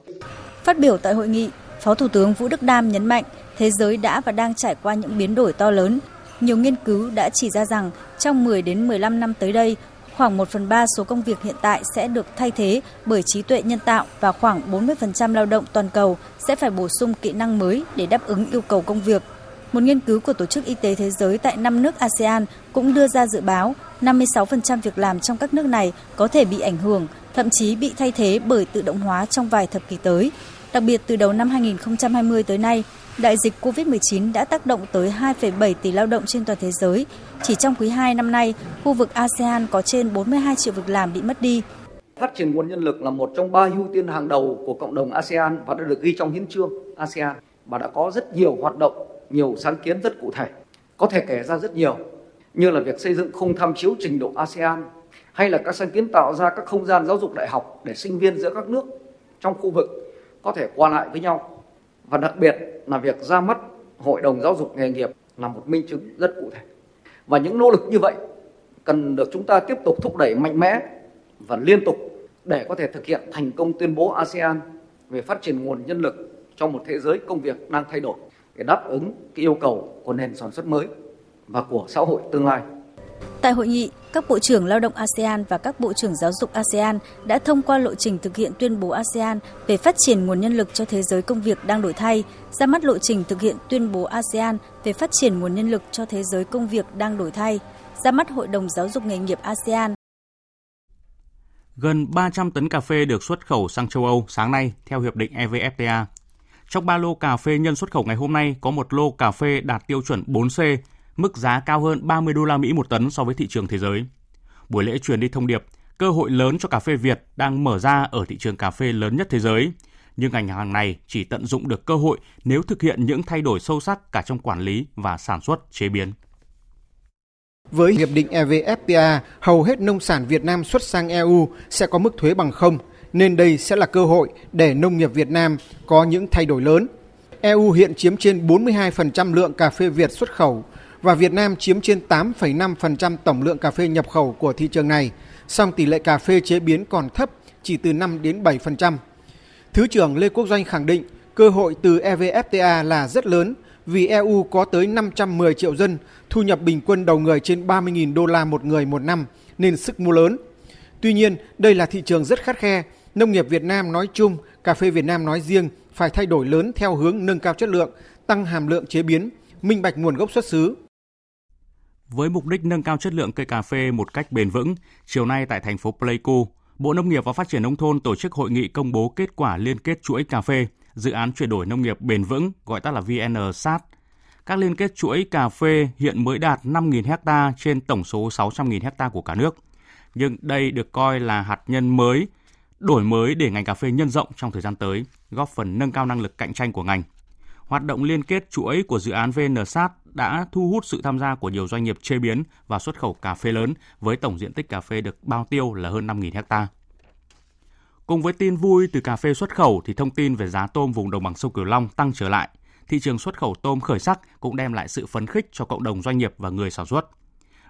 Phát biểu tại hội nghị, Phó Thủ tướng Vũ Đức Đam nhấn mạnh thế giới đã và đang trải qua những biến đổi to lớn. Nhiều nghiên cứu đã chỉ ra rằng trong 10 đến 15 năm tới đây, khoảng 1 phần 3 số công việc hiện tại sẽ được thay thế bởi trí tuệ nhân tạo và khoảng 40% lao động toàn cầu sẽ phải bổ sung kỹ năng mới để đáp ứng yêu cầu công việc. Một nghiên cứu của Tổ chức Y tế Thế giới tại 5 nước ASEAN cũng đưa ra dự báo 56% việc làm trong các nước này có thể bị ảnh hưởng, thậm chí bị thay thế bởi tự động hóa trong vài thập kỷ tới. Đặc biệt từ đầu năm 2020 tới nay, đại dịch COVID-19 đã tác động tới 2,7 tỷ lao động trên toàn thế giới. Chỉ trong quý 2 năm nay, khu vực ASEAN có trên 42 triệu việc làm bị mất đi. Phát triển nguồn nhân lực là một trong ba ưu tiên hàng đầu của cộng đồng ASEAN và đã được ghi trong hiến trương ASEAN và đã có rất nhiều hoạt động nhiều sáng kiến rất cụ thể. Có thể kể ra rất nhiều, như là việc xây dựng khung tham chiếu trình độ ASEAN, hay là các sáng kiến tạo ra các không gian giáo dục đại học để sinh viên giữa các nước trong khu vực có thể qua lại với nhau. Và đặc biệt là việc ra mắt Hội đồng Giáo dục Nghề nghiệp là một minh chứng rất cụ thể. Và những nỗ lực như vậy cần được chúng ta tiếp tục thúc đẩy mạnh mẽ và liên tục để có thể thực hiện thành công tuyên bố ASEAN về phát triển nguồn nhân lực trong một thế giới công việc đang thay đổi để đáp ứng cái yêu cầu của nền sản xuất mới và của xã hội tương lai. Tại hội nghị, các Bộ trưởng Lao động ASEAN và các Bộ trưởng Giáo dục ASEAN đã thông qua lộ trình thực hiện tuyên bố ASEAN về phát triển nguồn nhân lực cho thế giới công việc đang đổi thay, ra mắt lộ trình thực hiện tuyên bố ASEAN về phát triển nguồn nhân lực cho thế giới công việc đang đổi thay, ra mắt Hội đồng Giáo dục Nghề nghiệp ASEAN. Gần 300 tấn cà phê được xuất khẩu sang châu Âu sáng nay theo Hiệp định EVFTA trong ba lô cà phê nhân xuất khẩu ngày hôm nay có một lô cà phê đạt tiêu chuẩn 4C, mức giá cao hơn 30 đô la Mỹ một tấn so với thị trường thế giới. Buổi lễ truyền đi thông điệp cơ hội lớn cho cà phê Việt đang mở ra ở thị trường cà phê lớn nhất thế giới. Nhưng ngành hàng này chỉ tận dụng được cơ hội nếu thực hiện những thay đổi sâu sắc cả trong quản lý và sản xuất, chế biến. Với hiệp định EVFTA, hầu hết nông sản Việt Nam xuất sang EU sẽ có mức thuế bằng không, nên đây sẽ là cơ hội để nông nghiệp Việt Nam có những thay đổi lớn. EU hiện chiếm trên 42% lượng cà phê Việt xuất khẩu và Việt Nam chiếm trên 8,5% tổng lượng cà phê nhập khẩu của thị trường này, song tỷ lệ cà phê chế biến còn thấp, chỉ từ 5 đến 7%. Thứ trưởng Lê Quốc Doanh khẳng định cơ hội từ EVFTA là rất lớn vì EU có tới 510 triệu dân, thu nhập bình quân đầu người trên 30.000 đô la một người một năm, nên sức mua lớn. Tuy nhiên, đây là thị trường rất khắt khe, nông nghiệp Việt Nam nói chung, cà phê Việt Nam nói riêng phải thay đổi lớn theo hướng nâng cao chất lượng, tăng hàm lượng chế biến, minh bạch nguồn gốc xuất xứ. Với mục đích nâng cao chất lượng cây cà phê một cách bền vững, chiều nay tại thành phố Pleiku, Bộ Nông nghiệp và Phát triển Nông thôn tổ chức hội nghị công bố kết quả liên kết chuỗi cà phê, dự án chuyển đổi nông nghiệp bền vững, gọi tắt là VNSat. Các liên kết chuỗi cà phê hiện mới đạt 5.000 ha trên tổng số 600.000 ha của cả nước. Nhưng đây được coi là hạt nhân mới, đổi mới để ngành cà phê nhân rộng trong thời gian tới, góp phần nâng cao năng lực cạnh tranh của ngành. Hoạt động liên kết chuỗi của dự án VNSat đã thu hút sự tham gia của nhiều doanh nghiệp chế biến và xuất khẩu cà phê lớn với tổng diện tích cà phê được bao tiêu là hơn 5.000 ha. Cùng với tin vui từ cà phê xuất khẩu thì thông tin về giá tôm vùng đồng bằng sông Cửu Long tăng trở lại. Thị trường xuất khẩu tôm khởi sắc cũng đem lại sự phấn khích cho cộng đồng doanh nghiệp và người sản xuất.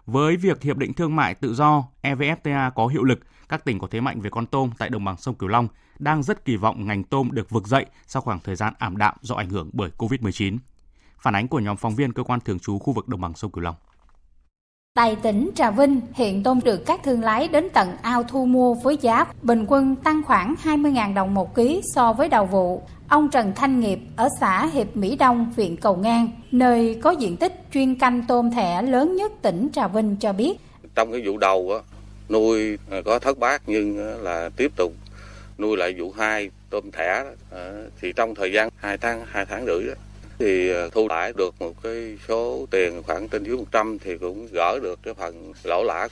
Với việc hiệp định thương mại tự do EVFTA có hiệu lực, các tỉnh có thế mạnh về con tôm tại đồng bằng sông Cửu Long đang rất kỳ vọng ngành tôm được vực dậy sau khoảng thời gian ảm đạm do ảnh hưởng bởi Covid-19. Phản ánh của nhóm phóng viên cơ quan thường trú khu vực đồng bằng sông Cửu Long. Tại tỉnh Trà Vinh, hiện tôm được các thương lái đến tận ao thu mua với giá bình quân tăng khoảng 20.000 đồng một ký so với đầu vụ. Ông Trần Thanh Nghiệp ở xã Hiệp Mỹ Đông, huyện Cầu Ngang, nơi có diện tích chuyên canh tôm thẻ lớn nhất tỉnh Trà Vinh cho biết. Trong cái vụ đầu á, nuôi à, có thất bát nhưng là tiếp tục nuôi lại vụ hai tôm thẻ ờ, thì trong thời gian 2 tháng 2 tháng rưỡi thì ờ, thu lại được một cái số tiền khoảng trên dưới 100 thì cũng gỡ được cái phần lỗ lã.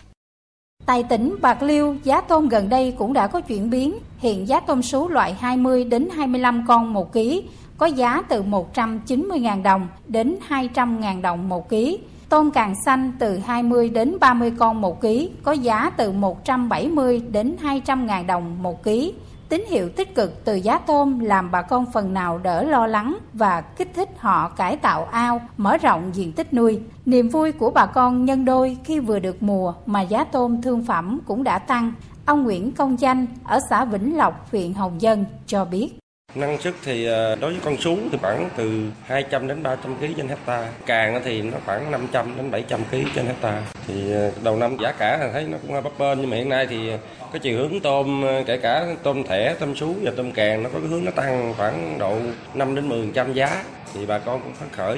Tại tỉnh Bạc Liêu, giá tôm gần đây cũng đã có chuyển biến. Hiện giá tôm sú loại 20 đến 25 con một ký có giá từ 190.000 đồng đến 200.000 đồng một ký. Tôm càng xanh từ 20 đến 30 con một ký có giá từ 170 đến 200.000 đồng một ký. Tín hiệu tích cực từ giá tôm làm bà con phần nào đỡ lo lắng và kích thích họ cải tạo ao, mở rộng diện tích nuôi. Niềm vui của bà con nhân đôi khi vừa được mùa mà giá tôm thương phẩm cũng đã tăng. Ông Nguyễn Công Danh ở xã Vĩnh Lộc, huyện Hồng Dân cho biết. Năng suất thì ờ, đối với con sú thì khoảng từ 200 đến 300 kg trên hecta. Càng thì nó khoảng 500 đến 700 kg trên hecta. Thì ờ, đầu năm giá cả thấy nó cũng bấp bênh nhưng mà hiện nay thì cái chiều hướng tôm kể cả tôm thẻ, tôm sú và tôm càng nó có cái hướng nó tăng khoảng độ 5 đến 10% giá thì bà con cũng phấn khởi.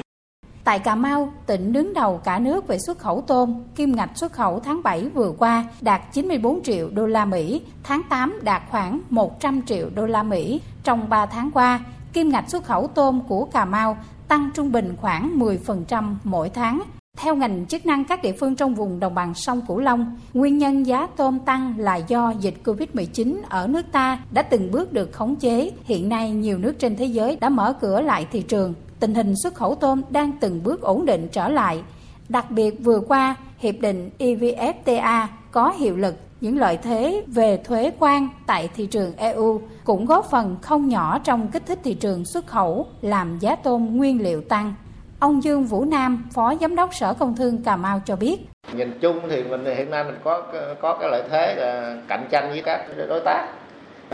Tại Cà Mau, tỉnh đứng đầu cả nước về xuất khẩu tôm, kim ngạch xuất khẩu tháng 7 vừa qua đạt 94 triệu đô la Mỹ, tháng 8 đạt khoảng 100 triệu đô la Mỹ. Trong 3 tháng qua, kim ngạch xuất khẩu tôm của Cà Mau tăng trung bình khoảng 10% mỗi tháng. Theo ngành chức năng các địa phương trong vùng đồng bằng sông Cửu Long, nguyên nhân giá tôm tăng là do dịch Covid-19 ở nước ta đã từng bước được khống chế. Hiện nay, nhiều nước trên thế giới đã mở cửa lại thị trường tình hình xuất khẩu tôm đang từng bước ổn định trở lại. Đặc biệt vừa qua, Hiệp định EVFTA có hiệu lực những lợi thế về thuế quan tại thị trường EU cũng góp phần không nhỏ trong kích thích thị trường xuất khẩu, làm giá tôm nguyên liệu tăng. Ông Dương Vũ Nam, Phó Giám đốc Sở Công Thương Cà Mau cho biết. Nhìn chung thì mình hiện nay mình có có cái lợi thế là cạnh tranh với các đối tác.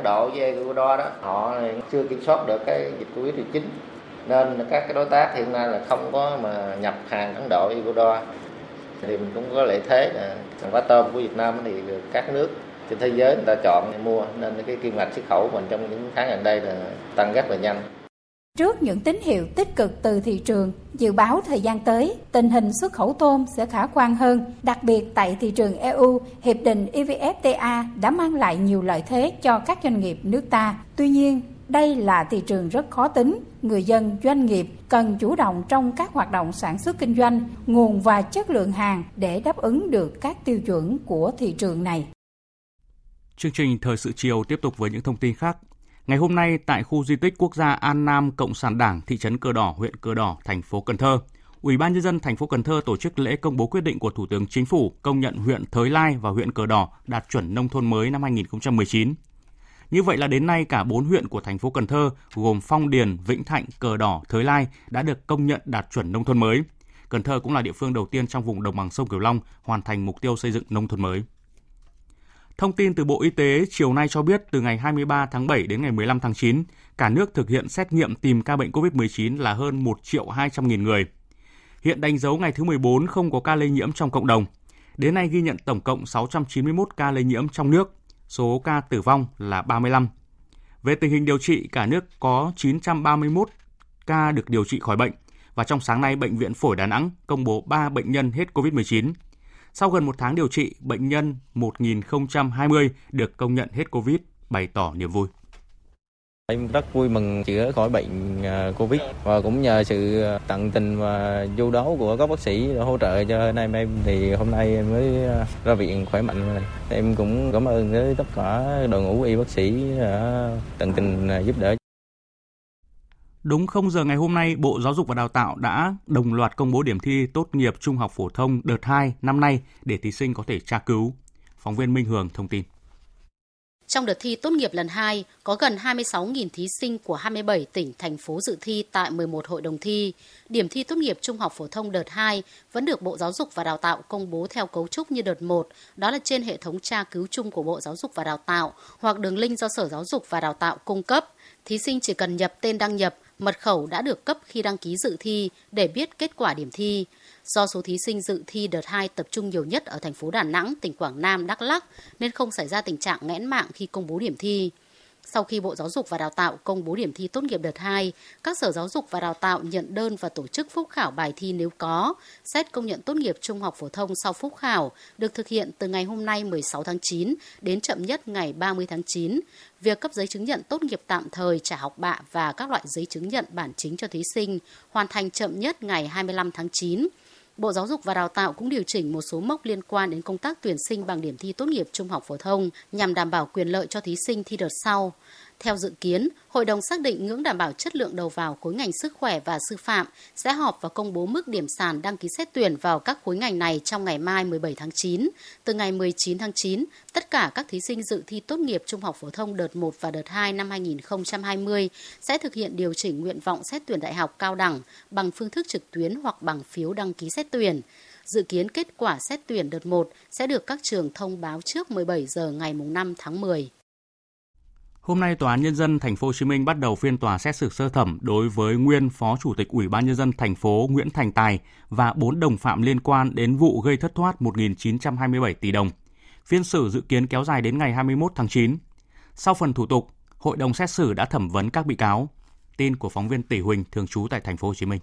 Độ về đo đó, họ chưa kiểm soát được cái dịch Covid-19 nên các cái đối tác hiện nay là không có mà nhập hàng Ấn Độ, Ecuador thì mình cũng có lợi thế là sản phẩm tôm của Việt Nam thì được các nước trên thế giới người ta chọn để mua nên cái kim ngạch xuất khẩu mình trong những tháng gần đây là tăng rất là nhanh. Trước những tín hiệu tích cực từ thị trường, dự báo thời gian tới, tình hình xuất khẩu tôm sẽ khả quan hơn. Đặc biệt tại thị trường EU, Hiệp định EVFTA đã mang lại nhiều lợi thế cho các doanh nghiệp nước ta. Tuy nhiên, đây là thị trường rất khó tính, người dân, doanh nghiệp cần chủ động trong các hoạt động sản xuất kinh doanh, nguồn và chất lượng hàng để đáp ứng được các tiêu chuẩn của thị trường này. Chương trình Thời sự chiều tiếp tục với những thông tin khác. Ngày hôm nay tại khu di tích quốc gia An Nam Cộng sản Đảng, thị trấn Cờ Đỏ, huyện Cờ Đỏ, thành phố Cần Thơ, Ủy ban nhân dân thành phố Cần Thơ tổ chức lễ công bố quyết định của Thủ tướng Chính phủ công nhận huyện Thới Lai và huyện Cờ Đỏ đạt chuẩn nông thôn mới năm 2019. Như vậy là đến nay cả 4 huyện của thành phố Cần Thơ gồm Phong Điền, Vĩnh Thạnh, Cờ Đỏ, Thới Lai đã được công nhận đạt chuẩn nông thôn mới. Cần Thơ cũng là địa phương đầu tiên trong vùng đồng bằng sông Cửu Long hoàn thành mục tiêu xây dựng nông thôn mới. Thông tin từ Bộ Y tế chiều nay cho biết từ ngày 23 tháng 7 đến ngày 15 tháng 9, cả nước thực hiện xét nghiệm tìm ca bệnh COVID-19 là hơn 1 triệu 200 nghìn người. Hiện đánh dấu ngày thứ 14 không có ca lây nhiễm trong cộng đồng. Đến nay ghi nhận tổng cộng 691 ca lây nhiễm trong nước, số ca tử vong là 35. Về tình hình điều trị, cả nước có 931 ca được điều trị khỏi bệnh và trong sáng nay Bệnh viện Phổi Đà Nẵng công bố 3 bệnh nhân hết COVID-19. Sau gần một tháng điều trị, bệnh nhân 1020 được công nhận hết COVID, bày tỏ niềm vui. Em rất vui mừng chữa khỏi bệnh à, Covid và cũng nhờ sự tận tình và du đáo của các bác sĩ hỗ trợ cho anh em em thì hôm nay em mới à, ra viện khỏe mạnh này. Em cũng cảm ơn tới tất cả đội ngũ y bác sĩ đã tận tình à, giúp đỡ. Đúng 0 giờ ngày hôm nay, Bộ Giáo dục và Đào tạo đã đồng loạt công bố điểm thi tốt nghiệp trung học phổ thông đợt 2 năm nay để thí sinh có thể tra cứu. Phóng viên Minh Hường thông tin. Trong đợt thi tốt nghiệp lần 2, có gần 26.000 thí sinh của 27 tỉnh, thành phố dự thi tại 11 hội đồng thi. Điểm thi tốt nghiệp trung học phổ thông đợt 2 vẫn được Bộ Giáo dục và Đào tạo công bố theo cấu trúc như đợt 1, đó là trên hệ thống tra cứu chung của Bộ Giáo dục và Đào tạo hoặc đường link do Sở Giáo dục và Đào tạo cung cấp. Thí sinh chỉ cần nhập tên đăng nhập, mật khẩu đã được cấp khi đăng ký dự thi để biết kết quả điểm thi. Do số thí sinh dự thi đợt 2 tập trung nhiều nhất ở thành phố Đà Nẵng, tỉnh Quảng Nam, Đắk Lắk nên không xảy ra tình trạng nghẽn mạng khi công bố điểm thi. Sau khi Bộ Giáo dục và Đào tạo công bố điểm thi tốt nghiệp đợt 2, các sở giáo dục và đào tạo nhận đơn và tổ chức phúc khảo bài thi nếu có. Xét công nhận tốt nghiệp trung học phổ thông sau phúc khảo được thực hiện từ ngày hôm nay 16 tháng 9 đến chậm nhất ngày 30 tháng 9. Việc cấp giấy chứng nhận tốt nghiệp tạm thời trả học bạ và các loại giấy chứng nhận bản chính cho thí sinh hoàn thành chậm nhất ngày 25 tháng 9. Bộ Giáo dục và Đào tạo cũng điều chỉnh một số mốc liên quan đến công tác tuyển sinh bằng điểm thi tốt nghiệp trung học phổ thông nhằm đảm bảo quyền lợi cho thí sinh thi đợt sau. Theo dự kiến, Hội đồng xác định ngưỡng đảm bảo chất lượng đầu vào khối ngành sức khỏe và sư phạm sẽ họp và công bố mức điểm sàn đăng ký xét tuyển vào các khối ngành này trong ngày mai 17 tháng 9. Từ ngày 19 tháng 9, tất cả các thí sinh dự thi tốt nghiệp trung học phổ thông đợt 1 và đợt 2 năm 2020 sẽ thực hiện điều chỉnh nguyện vọng xét tuyển đại học cao đẳng bằng phương thức trực tuyến hoặc bằng phiếu đăng ký xét tuyển. Dự kiến kết quả xét tuyển đợt 1 sẽ được các trường thông báo trước 17 giờ ngày 5 tháng 10. Hôm nay Tòa án nhân dân thành phố Hồ Chí Minh bắt đầu phiên tòa xét xử sơ thẩm đối với nguyên Phó Chủ tịch Ủy ban nhân dân thành phố Nguyễn Thành Tài và bốn đồng phạm liên quan đến vụ gây thất thoát 1.927 tỷ đồng. Phiên xử dự kiến kéo dài đến ngày 21 tháng 9. Sau phần thủ tục, hội đồng xét xử đã thẩm vấn các bị cáo. Tin của phóng viên Tỷ Huỳnh thường trú tại thành phố Hồ Chí Minh.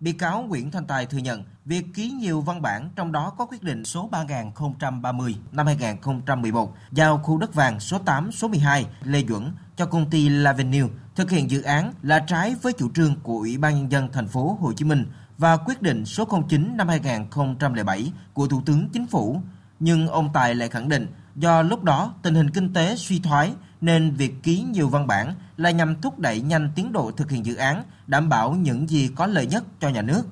Bị cáo Nguyễn Thanh Tài thừa nhận việc ký nhiều văn bản, trong đó có quyết định số 3030 năm 2011 giao khu đất vàng số 8 số 12 Lê Duẩn cho công ty Lavenue thực hiện dự án là trái với chủ trương của Ủy ban nhân dân thành phố Hồ Chí Minh và quyết định số 09 năm 2007 của Thủ tướng Chính phủ. Nhưng ông Tài lại khẳng định do lúc đó tình hình kinh tế suy thoái nên việc ký nhiều văn bản là nhằm thúc đẩy nhanh tiến độ thực hiện dự án, đảm bảo những gì có lợi nhất cho nhà nước.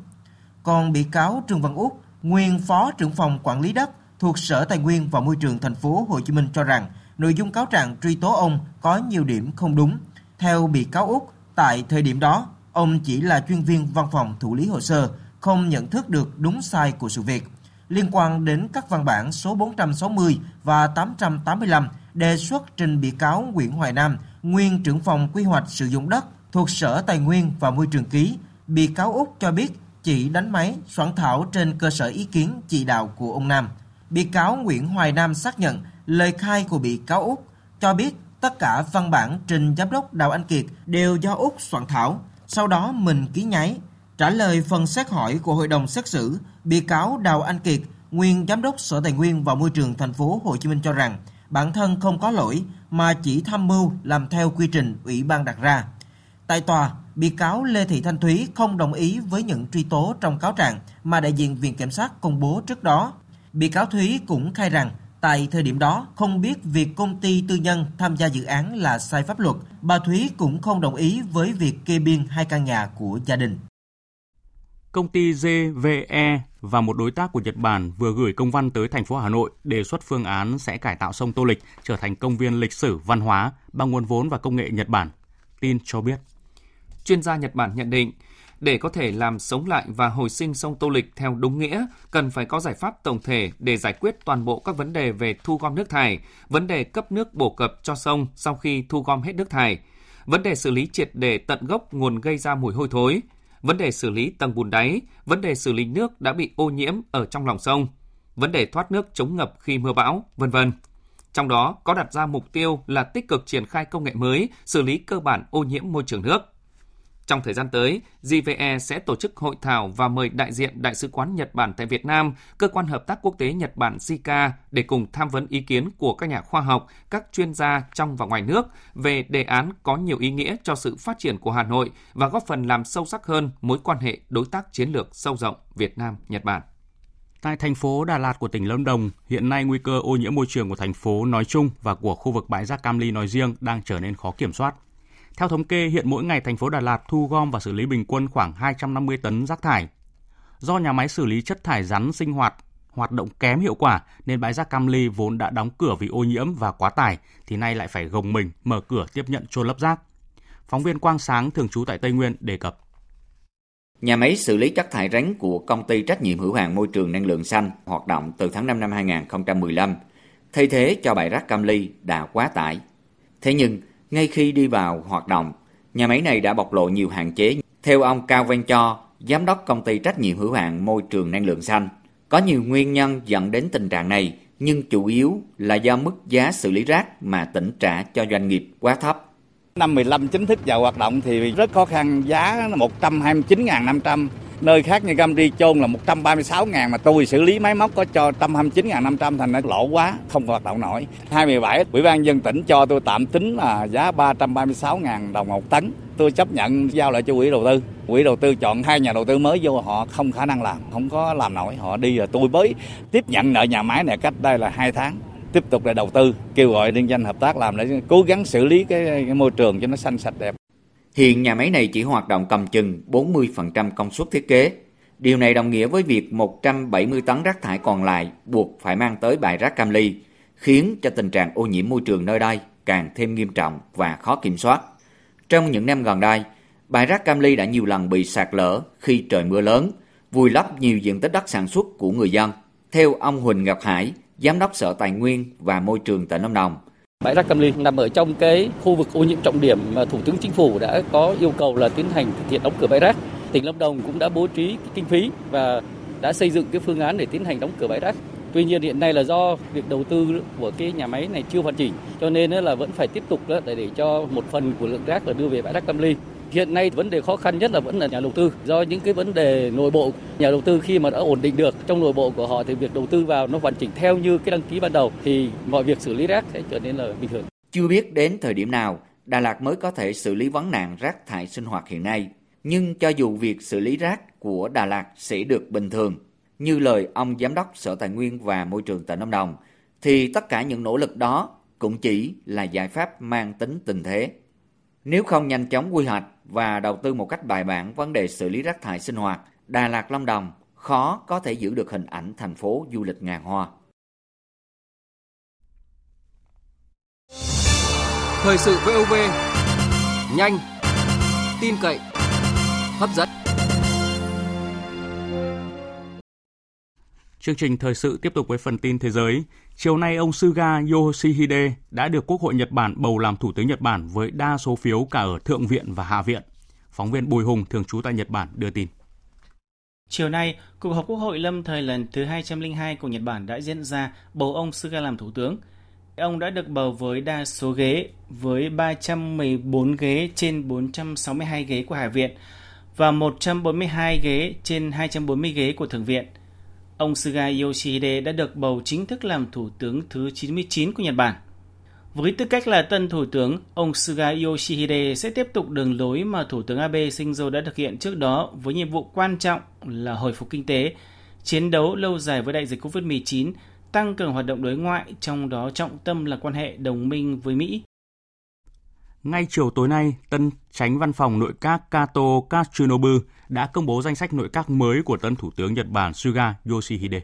Còn bị cáo Trương Văn Út, nguyên phó trưởng phòng quản lý đất thuộc Sở Tài nguyên và Môi trường thành phố Hồ Chí Minh cho rằng nội dung cáo trạng truy tố ông có nhiều điểm không đúng. Theo bị cáo Út, tại thời điểm đó, ông chỉ là chuyên viên văn phòng thủ lý hồ sơ, không nhận thức được đúng sai của sự việc. Liên quan đến các văn bản số 460 và 885 đề xuất trình bị cáo Nguyễn Hoài Nam, nguyên trưởng phòng quy hoạch sử dụng đất thuộc Sở Tài nguyên và Môi trường ký, bị cáo Úc cho biết chỉ đánh máy soạn thảo trên cơ sở ý kiến chỉ đạo của ông Nam. Bị cáo Nguyễn Hoài Nam xác nhận lời khai của bị cáo Úc cho biết tất cả văn bản trình giám đốc Đào Anh Kiệt đều do Úc soạn thảo, sau đó mình ký nháy. Trả lời phần xét hỏi của hội đồng xét xử, bị cáo Đào Anh Kiệt, nguyên giám đốc Sở Tài nguyên và Môi trường thành phố Hồ Chí Minh cho rằng bản thân không có lỗi mà chỉ tham mưu làm theo quy trình ủy ban đặt ra. Tại tòa, bị cáo Lê Thị Thanh Thúy không đồng ý với những truy tố trong cáo trạng mà đại diện Viện Kiểm sát công bố trước đó. Bị cáo Thúy cũng khai rằng tại thời điểm đó không biết việc công ty tư nhân tham gia dự án là sai pháp luật. Bà Thúy cũng không đồng ý với việc kê biên hai căn nhà của gia đình. Công ty JVE và một đối tác của Nhật Bản vừa gửi công văn tới thành phố Hà Nội đề xuất phương án sẽ cải tạo sông Tô Lịch trở thành công viên lịch sử văn hóa bằng nguồn vốn và công nghệ Nhật Bản. Tin cho biết. Chuyên gia Nhật Bản nhận định, Để có thể làm sống lại và hồi sinh sông Tô Lịch theo đúng nghĩa, cần phải có giải pháp tổng thể để giải quyết toàn bộ các vấn đề về thu gom nước thải, vấn đề cấp nước bổ cập cho sông sau khi thu gom hết nước thải, vấn đề xử lý triệt để tận gốc nguồn gây ra mùi hôi thối, vấn đề xử lý tầng bùn đáy, vấn đề xử lý nước đã bị ô nhiễm ở trong lòng sông, vấn đề thoát nước chống ngập khi mưa bão, vân vân. Trong đó có đặt ra mục tiêu là tích cực triển khai công nghệ mới, xử lý cơ bản ô nhiễm môi trường nước. Trong thời gian tới, JVE sẽ tổ chức hội thảo và mời đại diện Đại sứ quán Nhật Bản tại Việt Nam, Cơ quan Hợp tác Quốc tế Nhật Bản JICA để cùng tham vấn ý kiến của các nhà khoa học, các chuyên gia trong và ngoài nước về đề án có nhiều ý nghĩa cho sự phát triển của Hà Nội và góp phần làm sâu sắc hơn mối quan hệ đối tác chiến lược sâu rộng Việt Nam-Nhật Bản. Tại thành phố Đà Lạt của tỉnh Lâm Đồng, hiện nay nguy cơ ô nhiễm môi trường của thành phố nói chung và của khu vực bãi rác Cam Ly nói riêng đang trở nên khó kiểm soát. Theo thống kê, hiện mỗi ngày thành phố Đà Lạt thu gom và xử lý bình quân khoảng 250 tấn rác thải. Do nhà máy xử lý chất thải rắn sinh hoạt hoạt động kém hiệu quả nên bãi rác Cam Ly vốn đã đóng cửa vì ô nhiễm và quá tải thì nay lại phải gồng mình mở cửa tiếp nhận chôn lấp rác. Phóng viên Quang Sáng thường trú tại Tây Nguyên đề cập. Nhà máy xử lý chất thải rắn của công ty trách nhiệm hữu hạn môi trường năng lượng xanh hoạt động từ tháng 5 năm 2015, thay thế cho bãi rác Cam Ly đã quá tải. Thế nhưng, ngay khi đi vào hoạt động, nhà máy này đã bộc lộ nhiều hạn chế. Theo ông Cao Văn Cho, giám đốc công ty trách nhiệm hữu hạn môi trường năng lượng xanh, có nhiều nguyên nhân dẫn đến tình trạng này, nhưng chủ yếu là do mức giá xử lý rác mà tỉnh trả cho doanh nghiệp quá thấp. Năm 15 chính thức vào hoạt động thì rất khó khăn, giá 129.500 nơi khác như Camry chôn là 136 ngàn mà tôi xử lý máy móc có cho 129 ngàn 500 thành nó lỗ quá không hoạt động nổi. 27 Ủy ban dân tỉnh cho tôi tạm tính là giá 336 ngàn đồng một tấn. Tôi chấp nhận giao lại cho quỹ đầu tư. Quỹ đầu tư chọn hai nhà đầu tư mới vô họ không khả năng làm không có làm nổi. Họ đi rồi tôi mới tiếp nhận nợ nhà máy này cách đây là hai tháng tiếp tục để đầu tư kêu gọi liên danh hợp tác làm để cố gắng xử lý cái, cái môi trường cho nó xanh sạch đẹp. Hiện nhà máy này chỉ hoạt động cầm chừng 40% công suất thiết kế. Điều này đồng nghĩa với việc 170 tấn rác thải còn lại buộc phải mang tới bãi rác Cam Ly, khiến cho tình trạng ô nhiễm môi trường nơi đây càng thêm nghiêm trọng và khó kiểm soát. Trong những năm gần đây, bãi rác Cam Ly đã nhiều lần bị sạt lở khi trời mưa lớn, vùi lấp nhiều diện tích đất sản xuất của người dân. Theo ông Huỳnh Ngọc Hải, Giám đốc Sở Tài nguyên và Môi trường tỉnh Lâm Đồng, Bãi rác Cam Ly nằm ở trong cái khu vực ô nhiễm trọng điểm mà Thủ tướng Chính phủ đã có yêu cầu là tiến hành thực hiện đóng cửa bãi rác. Tỉnh Lâm Đồng cũng đã bố trí kinh phí và đã xây dựng cái phương án để tiến hành đóng cửa bãi rác. Tuy nhiên hiện nay là do việc đầu tư của cái nhà máy này chưa hoàn chỉnh, cho nên là vẫn phải tiếp tục để để cho một phần của lượng rác là đưa về bãi rác Cam Ly. Hiện nay vấn đề khó khăn nhất là vẫn là nhà đầu tư do những cái vấn đề nội bộ nhà đầu tư khi mà đã ổn định được trong nội bộ của họ thì việc đầu tư vào nó hoàn chỉnh theo như cái đăng ký ban đầu thì mọi việc xử lý rác sẽ trở nên là bình thường. Chưa biết đến thời điểm nào Đà Lạt mới có thể xử lý vấn nạn rác thải sinh hoạt hiện nay, nhưng cho dù việc xử lý rác của Đà Lạt sẽ được bình thường, như lời ông giám đốc Sở Tài nguyên và Môi trường tỉnh Lâm Đồng, thì tất cả những nỗ lực đó cũng chỉ là giải pháp mang tính tình thế. Nếu không nhanh chóng quy hoạch và đầu tư một cách bài bản vấn đề xử lý rác thải sinh hoạt, Đà Lạt Lâm Đồng khó có thể giữ được hình ảnh thành phố du lịch ngàn hoa. Thời sự VOV nhanh, tin cậy, hấp dẫn. Chương trình thời sự tiếp tục với phần tin thế giới. Chiều nay, ông Suga Yoshihide đã được Quốc hội Nhật Bản bầu làm Thủ tướng Nhật Bản với đa số phiếu cả ở Thượng viện và Hạ viện. Phóng viên Bùi Hùng, thường trú tại Nhật Bản, đưa tin. Chiều nay, cuộc họp Quốc hội lâm thời lần thứ 202 của Nhật Bản đã diễn ra bầu ông Suga làm Thủ tướng. Ông đã được bầu với đa số ghế, với 314 ghế trên 462 ghế của Hạ viện và 142 ghế trên 240 ghế của Thượng viện – ông Suga Yoshihide đã được bầu chính thức làm thủ tướng thứ 99 của Nhật Bản. Với tư cách là tân thủ tướng, ông Suga Yoshihide sẽ tiếp tục đường lối mà Thủ tướng Abe Shinzo đã thực hiện trước đó với nhiệm vụ quan trọng là hồi phục kinh tế, chiến đấu lâu dài với đại dịch COVID-19, tăng cường hoạt động đối ngoại, trong đó trọng tâm là quan hệ đồng minh với Mỹ. Ngay chiều tối nay, tân tránh văn phòng nội các Kato Katsunobu đã công bố danh sách nội các mới của tân thủ tướng Nhật Bản Suga Yoshihide.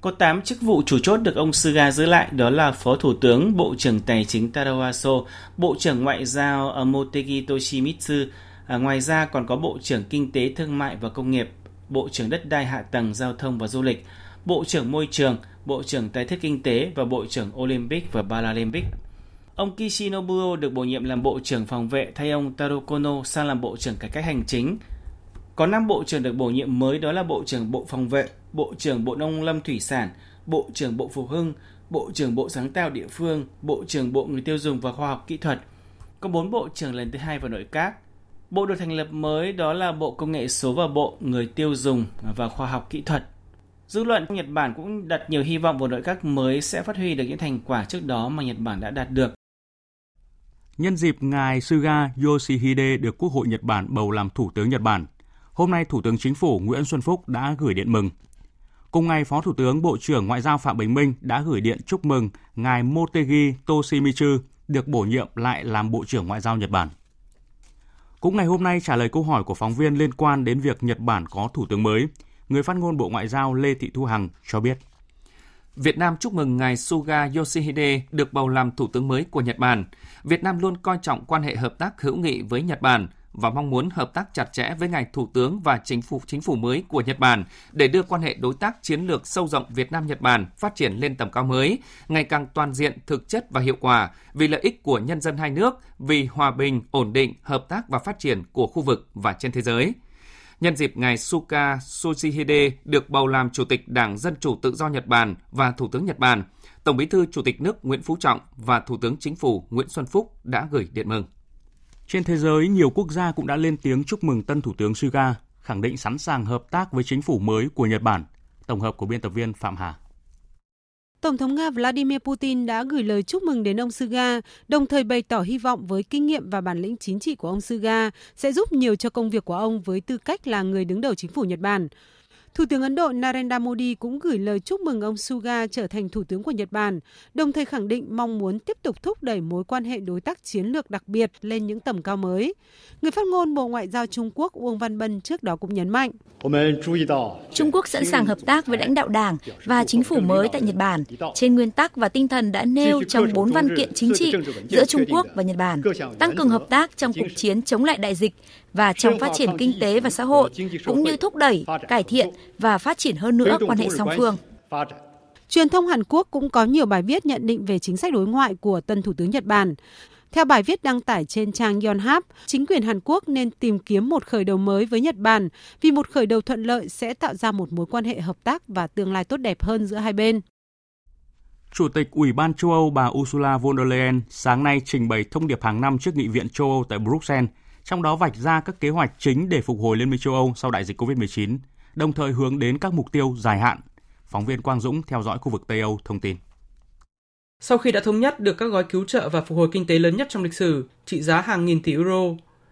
Có 8 chức vụ chủ chốt được ông Suga giữ lại đó là Phó Thủ tướng, Bộ trưởng Tài chính Taro Aso, Bộ trưởng Ngoại giao Motegi Toshimitsu, À, ngoài ra còn có Bộ trưởng Kinh tế Thương mại và Công nghiệp, Bộ trưởng Đất đai Hạ tầng Giao thông và Du lịch, Bộ trưởng Môi trường, Bộ trưởng tài thiết Kinh tế và Bộ trưởng Olympic và Paralympic. Ông Kishinobuo được bổ nhiệm làm Bộ trưởng Phòng vệ thay ông Taro Kono sang làm Bộ trưởng Cải cách Hành chính. Có 5 bộ trưởng được bổ nhiệm mới đó là Bộ trưởng Bộ Phòng vệ, Bộ trưởng Bộ Nông lâm Thủy sản, Bộ trưởng Bộ Phục hưng, Bộ trưởng Bộ Sáng tạo địa phương, Bộ trưởng Bộ Người tiêu dùng và Khoa học Kỹ thuật. Có 4 bộ trưởng lần thứ hai vào nội các. Bộ được thành lập mới đó là Bộ Công nghệ số và Bộ Người tiêu dùng và Khoa học Kỹ thuật. Dư luận Nhật Bản cũng đặt nhiều hy vọng vào nội các mới sẽ phát huy được những thành quả trước đó mà Nhật Bản đã đạt được. Nhân dịp ngài Suga Yoshihide được Quốc hội Nhật Bản bầu làm Thủ tướng Nhật Bản, hôm nay Thủ tướng Chính phủ Nguyễn Xuân Phúc đã gửi điện mừng. Cùng ngày, Phó Thủ tướng Bộ trưởng Ngoại giao Phạm Bình Minh đã gửi điện chúc mừng ngài Motegi Toshimitsu được bổ nhiệm lại làm Bộ trưởng Ngoại giao Nhật Bản. Cũng ngày hôm nay trả lời câu hỏi của phóng viên liên quan đến việc Nhật Bản có thủ tướng mới, người phát ngôn Bộ Ngoại giao Lê Thị Thu Hằng cho biết. Việt Nam chúc mừng ngài Suga Yoshihide được bầu làm thủ tướng mới của Nhật Bản. Việt Nam luôn coi trọng quan hệ hợp tác hữu nghị với Nhật Bản và mong muốn hợp tác chặt chẽ với ngài thủ tướng và chính phủ chính phủ mới của Nhật Bản để đưa quan hệ đối tác chiến lược sâu rộng Việt Nam Nhật Bản phát triển lên tầm cao mới, ngày càng toàn diện, thực chất và hiệu quả vì lợi ích của nhân dân hai nước, vì hòa bình, ổn định, hợp tác và phát triển của khu vực và trên thế giới. Nhân dịp ngài Suka Yoshihide được bầu làm Chủ tịch Đảng Dân Chủ Tự do Nhật Bản và Thủ tướng Nhật Bản, Tổng bí thư Chủ tịch nước Nguyễn Phú Trọng và Thủ tướng Chính phủ Nguyễn Xuân Phúc đã gửi điện mừng. Trên thế giới, nhiều quốc gia cũng đã lên tiếng chúc mừng tân Thủ tướng Suga, khẳng định sẵn sàng hợp tác với chính phủ mới của Nhật Bản. Tổng hợp của biên tập viên Phạm Hà. Tổng thống Nga Vladimir Putin đã gửi lời chúc mừng đến ông Suga, đồng thời bày tỏ hy vọng với kinh nghiệm và bản lĩnh chính trị của ông Suga sẽ giúp nhiều cho công việc của ông với tư cách là người đứng đầu chính phủ Nhật Bản. Thủ tướng Ấn Độ Narendra Modi cũng gửi lời chúc mừng ông Suga trở thành thủ tướng của Nhật Bản, đồng thời khẳng định mong muốn tiếp tục thúc đẩy mối quan hệ đối tác chiến lược đặc biệt lên những tầm cao mới. Người phát ngôn Bộ Ngoại giao Trung Quốc Uông Văn Bân trước đó cũng nhấn mạnh. Trung Quốc sẵn sàng hợp tác với lãnh đạo đảng và chính phủ mới tại Nhật Bản trên nguyên tắc và tinh thần đã nêu trong bốn văn kiện chính trị giữa Trung Quốc và Nhật Bản, tăng cường hợp tác trong cuộc chiến chống lại đại dịch và trong phát triển kinh tế và xã hội, cũng như thúc đẩy, cải thiện và phát triển hơn nữa quan hệ song phương. Truyền thông Hàn Quốc cũng có nhiều bài viết nhận định về chính sách đối ngoại của tân Thủ tướng Nhật Bản. Theo bài viết đăng tải trên trang Yonhap, chính quyền Hàn Quốc nên tìm kiếm một khởi đầu mới với Nhật Bản vì một khởi đầu thuận lợi sẽ tạo ra một mối quan hệ hợp tác và tương lai tốt đẹp hơn giữa hai bên. Chủ tịch Ủy ban châu Âu bà Ursula von der Leyen sáng nay trình bày thông điệp hàng năm trước Nghị viện châu Âu tại Bruxelles, trong đó vạch ra các kế hoạch chính để phục hồi Liên minh châu Âu sau đại dịch COVID-19, đồng thời hướng đến các mục tiêu dài hạn. Phóng viên Quang Dũng theo dõi khu vực Tây Âu thông tin. Sau khi đã thống nhất được các gói cứu trợ và phục hồi kinh tế lớn nhất trong lịch sử, trị giá hàng nghìn tỷ euro,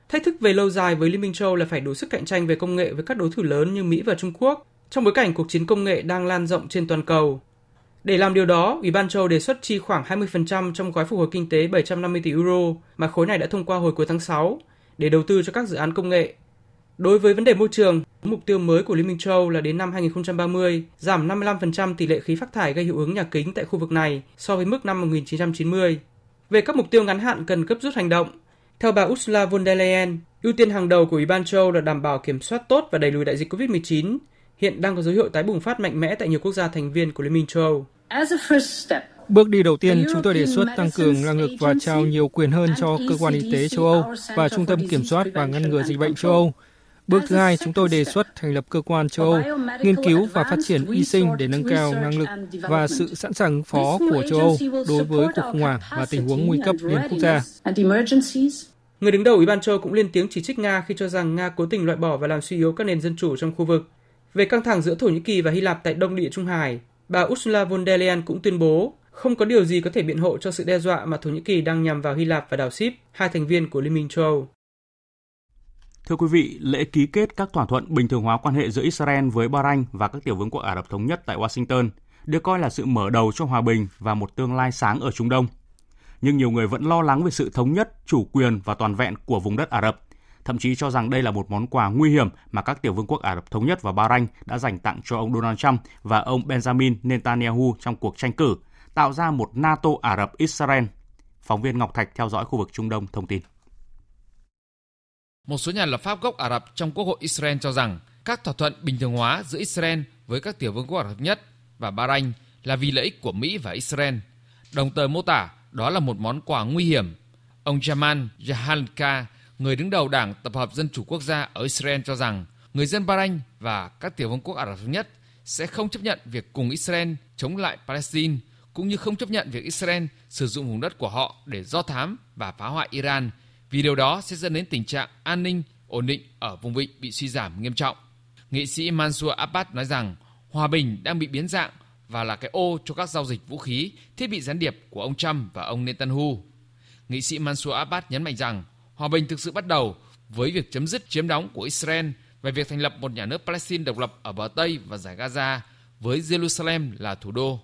thách thức về lâu dài với Liên minh châu là phải đủ sức cạnh tranh về công nghệ với các đối thủ lớn như Mỹ và Trung Quốc, trong bối cảnh cuộc chiến công nghệ đang lan rộng trên toàn cầu. Để làm điều đó, Ủy ban châu đề xuất chi khoảng 20% trong gói phục hồi kinh tế 750 tỷ euro mà khối này đã thông qua hồi cuối tháng 6 để đầu tư cho các dự án công nghệ. Đối với vấn đề môi trường, mục tiêu mới của Liên minh châu là đến năm 2030 giảm 55% tỷ lệ khí phát thải gây hiệu ứng nhà kính tại khu vực này so với mức năm 1990. Về các mục tiêu ngắn hạn cần cấp rút hành động, theo bà Ursula von der Leyen, ưu tiên hàng đầu của Ủy ban châu là đảm bảo kiểm soát tốt và đẩy lùi đại dịch COVID-19, hiện đang có dấu hiệu tái bùng phát mạnh mẽ tại nhiều quốc gia thành viên của Liên minh châu. Bước đi đầu tiên, chúng tôi đề xuất tăng cường năng lực và trao nhiều quyền hơn cho cơ quan y tế châu Âu và Trung tâm Kiểm soát và Ngăn ngừa Dịch bệnh châu Âu. Bước thứ hai, chúng tôi đề xuất thành lập cơ quan châu Âu nghiên cứu và phát triển y sinh để nâng cao năng lực và sự sẵn sàng ứng phó của châu Âu đối với cuộc khủng hoảng và tình huống nguy cấp liên quốc gia. Người đứng đầu Ủy ban châu cũng lên tiếng chỉ trích Nga khi cho rằng Nga cố tình loại bỏ và làm suy yếu các nền dân chủ trong khu vực. Về căng thẳng giữa Thổ Nhĩ Kỳ và Hy Lạp tại Đông Địa Trung Hải, bà Ursula von der Leyen cũng tuyên bố không có điều gì có thể biện hộ cho sự đe dọa mà Thổ Nhĩ Kỳ đang nhằm vào Hy Lạp và đảo Ship, hai thành viên của Liên minh châu Âu. Thưa quý vị, lễ ký kết các thỏa thuận bình thường hóa quan hệ giữa Israel với Bahrain và các tiểu vương quốc Ả Rập Thống Nhất tại Washington được coi là sự mở đầu cho hòa bình và một tương lai sáng ở Trung Đông. Nhưng nhiều người vẫn lo lắng về sự thống nhất, chủ quyền và toàn vẹn của vùng đất Ả Rập, thậm chí cho rằng đây là một món quà nguy hiểm mà các tiểu vương quốc Ả Rập Thống Nhất và Bahrain đã dành tặng cho ông Donald Trump và ông Benjamin Netanyahu trong cuộc tranh cử, tạo ra một NATO Ả Rập Israel. Phóng viên Ngọc Thạch theo dõi khu vực Trung Đông thông tin. Một số nhà lập pháp gốc Ả Rập trong Quốc hội Israel cho rằng các thỏa thuận bình thường hóa giữa Israel với các tiểu vương quốc Ả Rập nhất và Bahrain là vì lợi ích của Mỹ và Israel. Đồng thời mô tả đó là một món quà nguy hiểm. Ông Jamal Jahanka, người đứng đầu Đảng Tập hợp Dân chủ Quốc gia ở Israel cho rằng người dân Bahrain và các tiểu vương quốc Ả Rập Thống Nhất sẽ không chấp nhận việc cùng Israel chống lại Palestine, cũng như không chấp nhận việc Israel sử dụng vùng đất của họ để do thám và phá hoại Iran, vì điều đó sẽ dẫn đến tình trạng an ninh ổn định ở vùng vịnh bị suy giảm nghiêm trọng. Nghị sĩ Mansour Abbas nói rằng hòa bình đang bị biến dạng và là cái ô cho các giao dịch vũ khí, thiết bị gián điệp của ông Trump và ông Netanyahu. Nghị sĩ Mansour Abbas nhấn mạnh rằng hòa bình thực sự bắt đầu với việc chấm dứt chiếm đóng của Israel về việc thành lập một nhà nước Palestine độc lập ở bờ Tây và giải Gaza với Jerusalem là thủ đô.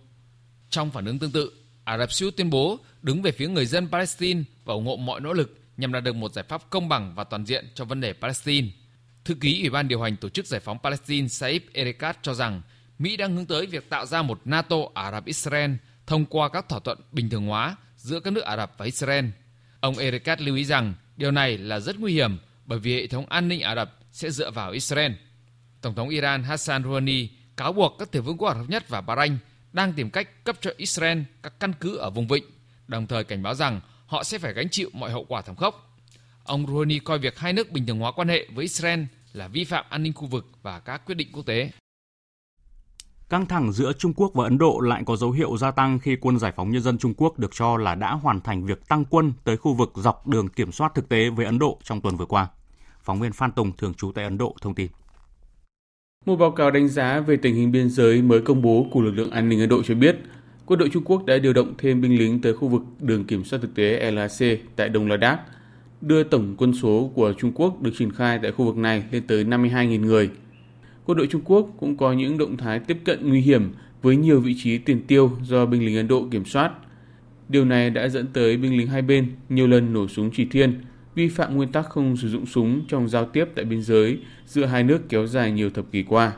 Trong phản ứng tương tự, Ả Rập Xê Út tuyên bố đứng về phía người dân Palestine và ủng hộ mọi nỗ lực nhằm đạt được một giải pháp công bằng và toàn diện cho vấn đề Palestine. Thư ký Ủy ban điều hành Tổ chức Giải phóng Palestine Saif Erekat cho rằng Mỹ đang hướng tới việc tạo ra một NATO Ả Rập Israel thông qua các thỏa thuận bình thường hóa giữa các nước Ả Rập và Israel. Ông Erekat lưu ý rằng điều này là rất nguy hiểm bởi vì hệ thống an ninh Ả Rập sẽ dựa vào Israel. Tổng thống Iran Hassan Rouhani cáo buộc các tiểu vương quốc Ả Rập nhất và Bahrain đang tìm cách cấp cho Israel các căn cứ ở vùng vịnh, đồng thời cảnh báo rằng họ sẽ phải gánh chịu mọi hậu quả thảm khốc. Ông Rouhani coi việc hai nước bình thường hóa quan hệ với Israel là vi phạm an ninh khu vực và các quyết định quốc tế. Căng thẳng giữa Trung Quốc và Ấn Độ lại có dấu hiệu gia tăng khi quân giải phóng nhân dân Trung Quốc được cho là đã hoàn thành việc tăng quân tới khu vực dọc đường kiểm soát thực tế với Ấn Độ trong tuần vừa qua. Phóng viên Phan Tùng thường trú tại Ấn Độ thông tin. Một báo cáo đánh giá về tình hình biên giới mới công bố của lực lượng an ninh Ấn Độ cho biết, quân đội Trung Quốc đã điều động thêm binh lính tới khu vực đường kiểm soát thực tế LAC tại Đông Ladakh, đưa tổng quân số của Trung Quốc được triển khai tại khu vực này lên tới 52.000 người. Quân đội Trung Quốc cũng có những động thái tiếp cận nguy hiểm với nhiều vị trí tiền tiêu do binh lính Ấn Độ kiểm soát. Điều này đã dẫn tới binh lính hai bên nhiều lần nổ súng chỉ thiên, vi phạm nguyên tắc không sử dụng súng trong giao tiếp tại biên giới giữa hai nước kéo dài nhiều thập kỷ qua.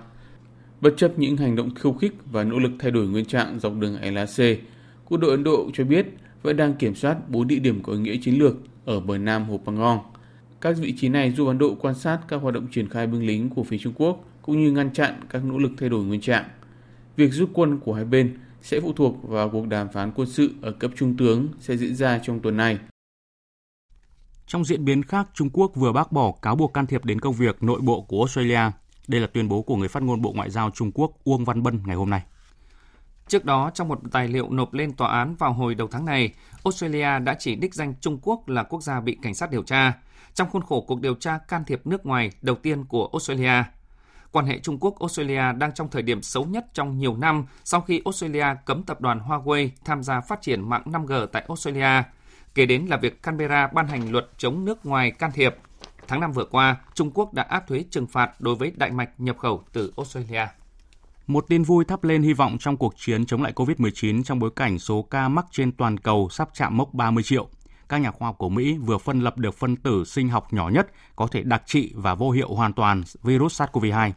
Bất chấp những hành động khiêu khích và nỗ lực thay đổi nguyên trạng dọc đường LAC, quân đội Ấn Độ cho biết vẫn đang kiểm soát bốn địa điểm có ý nghĩa chiến lược ở bờ nam hồ Pangong. Các vị trí này giúp Ấn Độ quan sát các hoạt động triển khai binh lính của phía Trung Quốc cũng như ngăn chặn các nỗ lực thay đổi nguyên trạng. Việc rút quân của hai bên sẽ phụ thuộc vào cuộc đàm phán quân sự ở cấp trung tướng sẽ diễn ra trong tuần này. Trong diễn biến khác, Trung Quốc vừa bác bỏ cáo buộc can thiệp đến công việc nội bộ của Australia. Đây là tuyên bố của người phát ngôn Bộ Ngoại giao Trung Quốc Uông Văn Bân ngày hôm nay. Trước đó, trong một tài liệu nộp lên tòa án vào hồi đầu tháng này, Australia đã chỉ đích danh Trung Quốc là quốc gia bị cảnh sát điều tra, trong khuôn khổ cuộc điều tra can thiệp nước ngoài đầu tiên của Australia. Quan hệ Trung Quốc-Australia đang trong thời điểm xấu nhất trong nhiều năm sau khi Australia cấm tập đoàn Huawei tham gia phát triển mạng 5G tại Australia – Kể đến là việc Canberra ban hành luật chống nước ngoài can thiệp. Tháng 5 vừa qua, Trung Quốc đã áp thuế trừng phạt đối với đại mạch nhập khẩu từ Australia. Một tin vui thắp lên hy vọng trong cuộc chiến chống lại COVID-19 trong bối cảnh số ca mắc trên toàn cầu sắp chạm mốc 30 triệu. Các nhà khoa học của Mỹ vừa phân lập được phân tử sinh học nhỏ nhất có thể đặc trị và vô hiệu hoàn toàn virus SARS-CoV-2.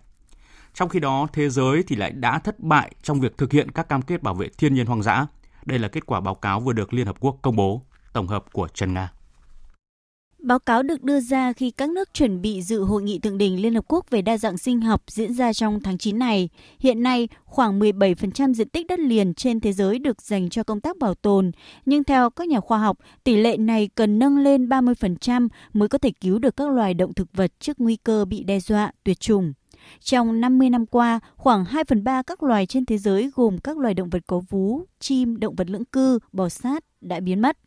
Trong khi đó, thế giới thì lại đã thất bại trong việc thực hiện các cam kết bảo vệ thiên nhiên hoang dã. Đây là kết quả báo cáo vừa được Liên Hợp Quốc công bố. Tổng hợp của Trần Nga. Báo cáo được đưa ra khi các nước chuẩn bị dự hội nghị thượng đỉnh Liên Hợp Quốc về đa dạng sinh học diễn ra trong tháng 9 này. Hiện nay, khoảng 17% diện tích đất liền trên thế giới được dành cho công tác bảo tồn, nhưng theo các nhà khoa học, tỷ lệ này cần nâng lên 30% mới có thể cứu được các loài động thực vật trước nguy cơ bị đe dọa, tuyệt chủng. Trong 50 năm qua, khoảng 2 phần 3 các loài trên thế giới gồm các loài động vật có vú, chim, động vật lưỡng cư, bò sát đã biến mất.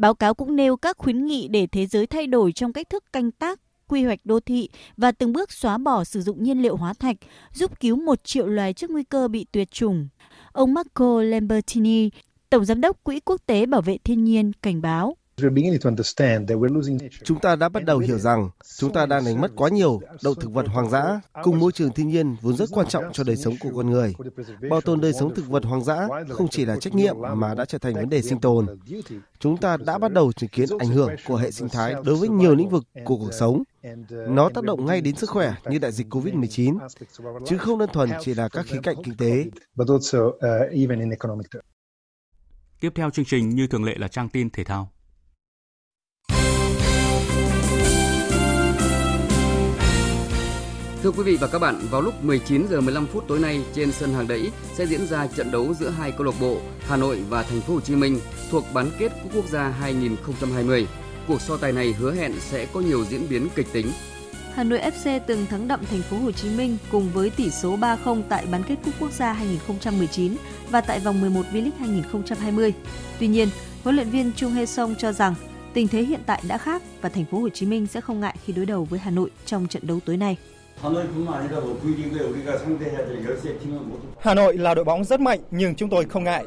Báo cáo cũng nêu các khuyến nghị để thế giới thay đổi trong cách thức canh tác, quy hoạch đô thị và từng bước xóa bỏ sử dụng nhiên liệu hóa thạch, giúp cứu một triệu loài trước nguy cơ bị tuyệt chủng. Ông Marco Lambertini, Tổng Giám đốc Quỹ Quốc tế Bảo vệ Thiên nhiên, cảnh báo. Chúng ta đã bắt đầu hiểu rằng chúng ta đang đánh mất quá nhiều động thực vật hoang dã cùng môi trường thiên nhiên vốn rất quan trọng cho đời sống của con người. Bảo tồn đời sống thực vật hoang dã không chỉ là trách nhiệm mà đã trở thành vấn đề sinh tồn. Chúng ta đã bắt đầu chứng kiến ảnh hưởng của hệ sinh thái đối với nhiều lĩnh vực của cuộc sống. Nó tác động ngay đến sức khỏe như đại dịch COVID-19, chứ không đơn thuần chỉ là các khía cạnh kinh tế. Tiếp theo chương trình như thường lệ là trang tin thể thao. Thưa quý vị và các bạn, vào lúc 19 giờ 15 phút tối nay trên sân hàng đẫy sẽ diễn ra trận đấu giữa hai câu lạc bộ Hà Nội và Thành phố Hồ Chí Minh thuộc bán kết Cúp Quốc gia 2020. Cuộc so tài này hứa hẹn sẽ có nhiều diễn biến kịch tính. Hà Nội FC từng thắng đậm Thành phố Hồ Chí Minh cùng với tỷ số 3-0 tại bán kết Cúp Quốc gia 2019 và tại vòng 11 V-League 2020. Tuy nhiên, huấn luyện viên Chung Hae Song cho rằng tình thế hiện tại đã khác và Thành phố Hồ Chí Minh sẽ không ngại khi đối đầu với Hà Nội trong trận đấu tối nay. Hà Nội là đội bóng rất mạnh nhưng chúng tôi không ngại.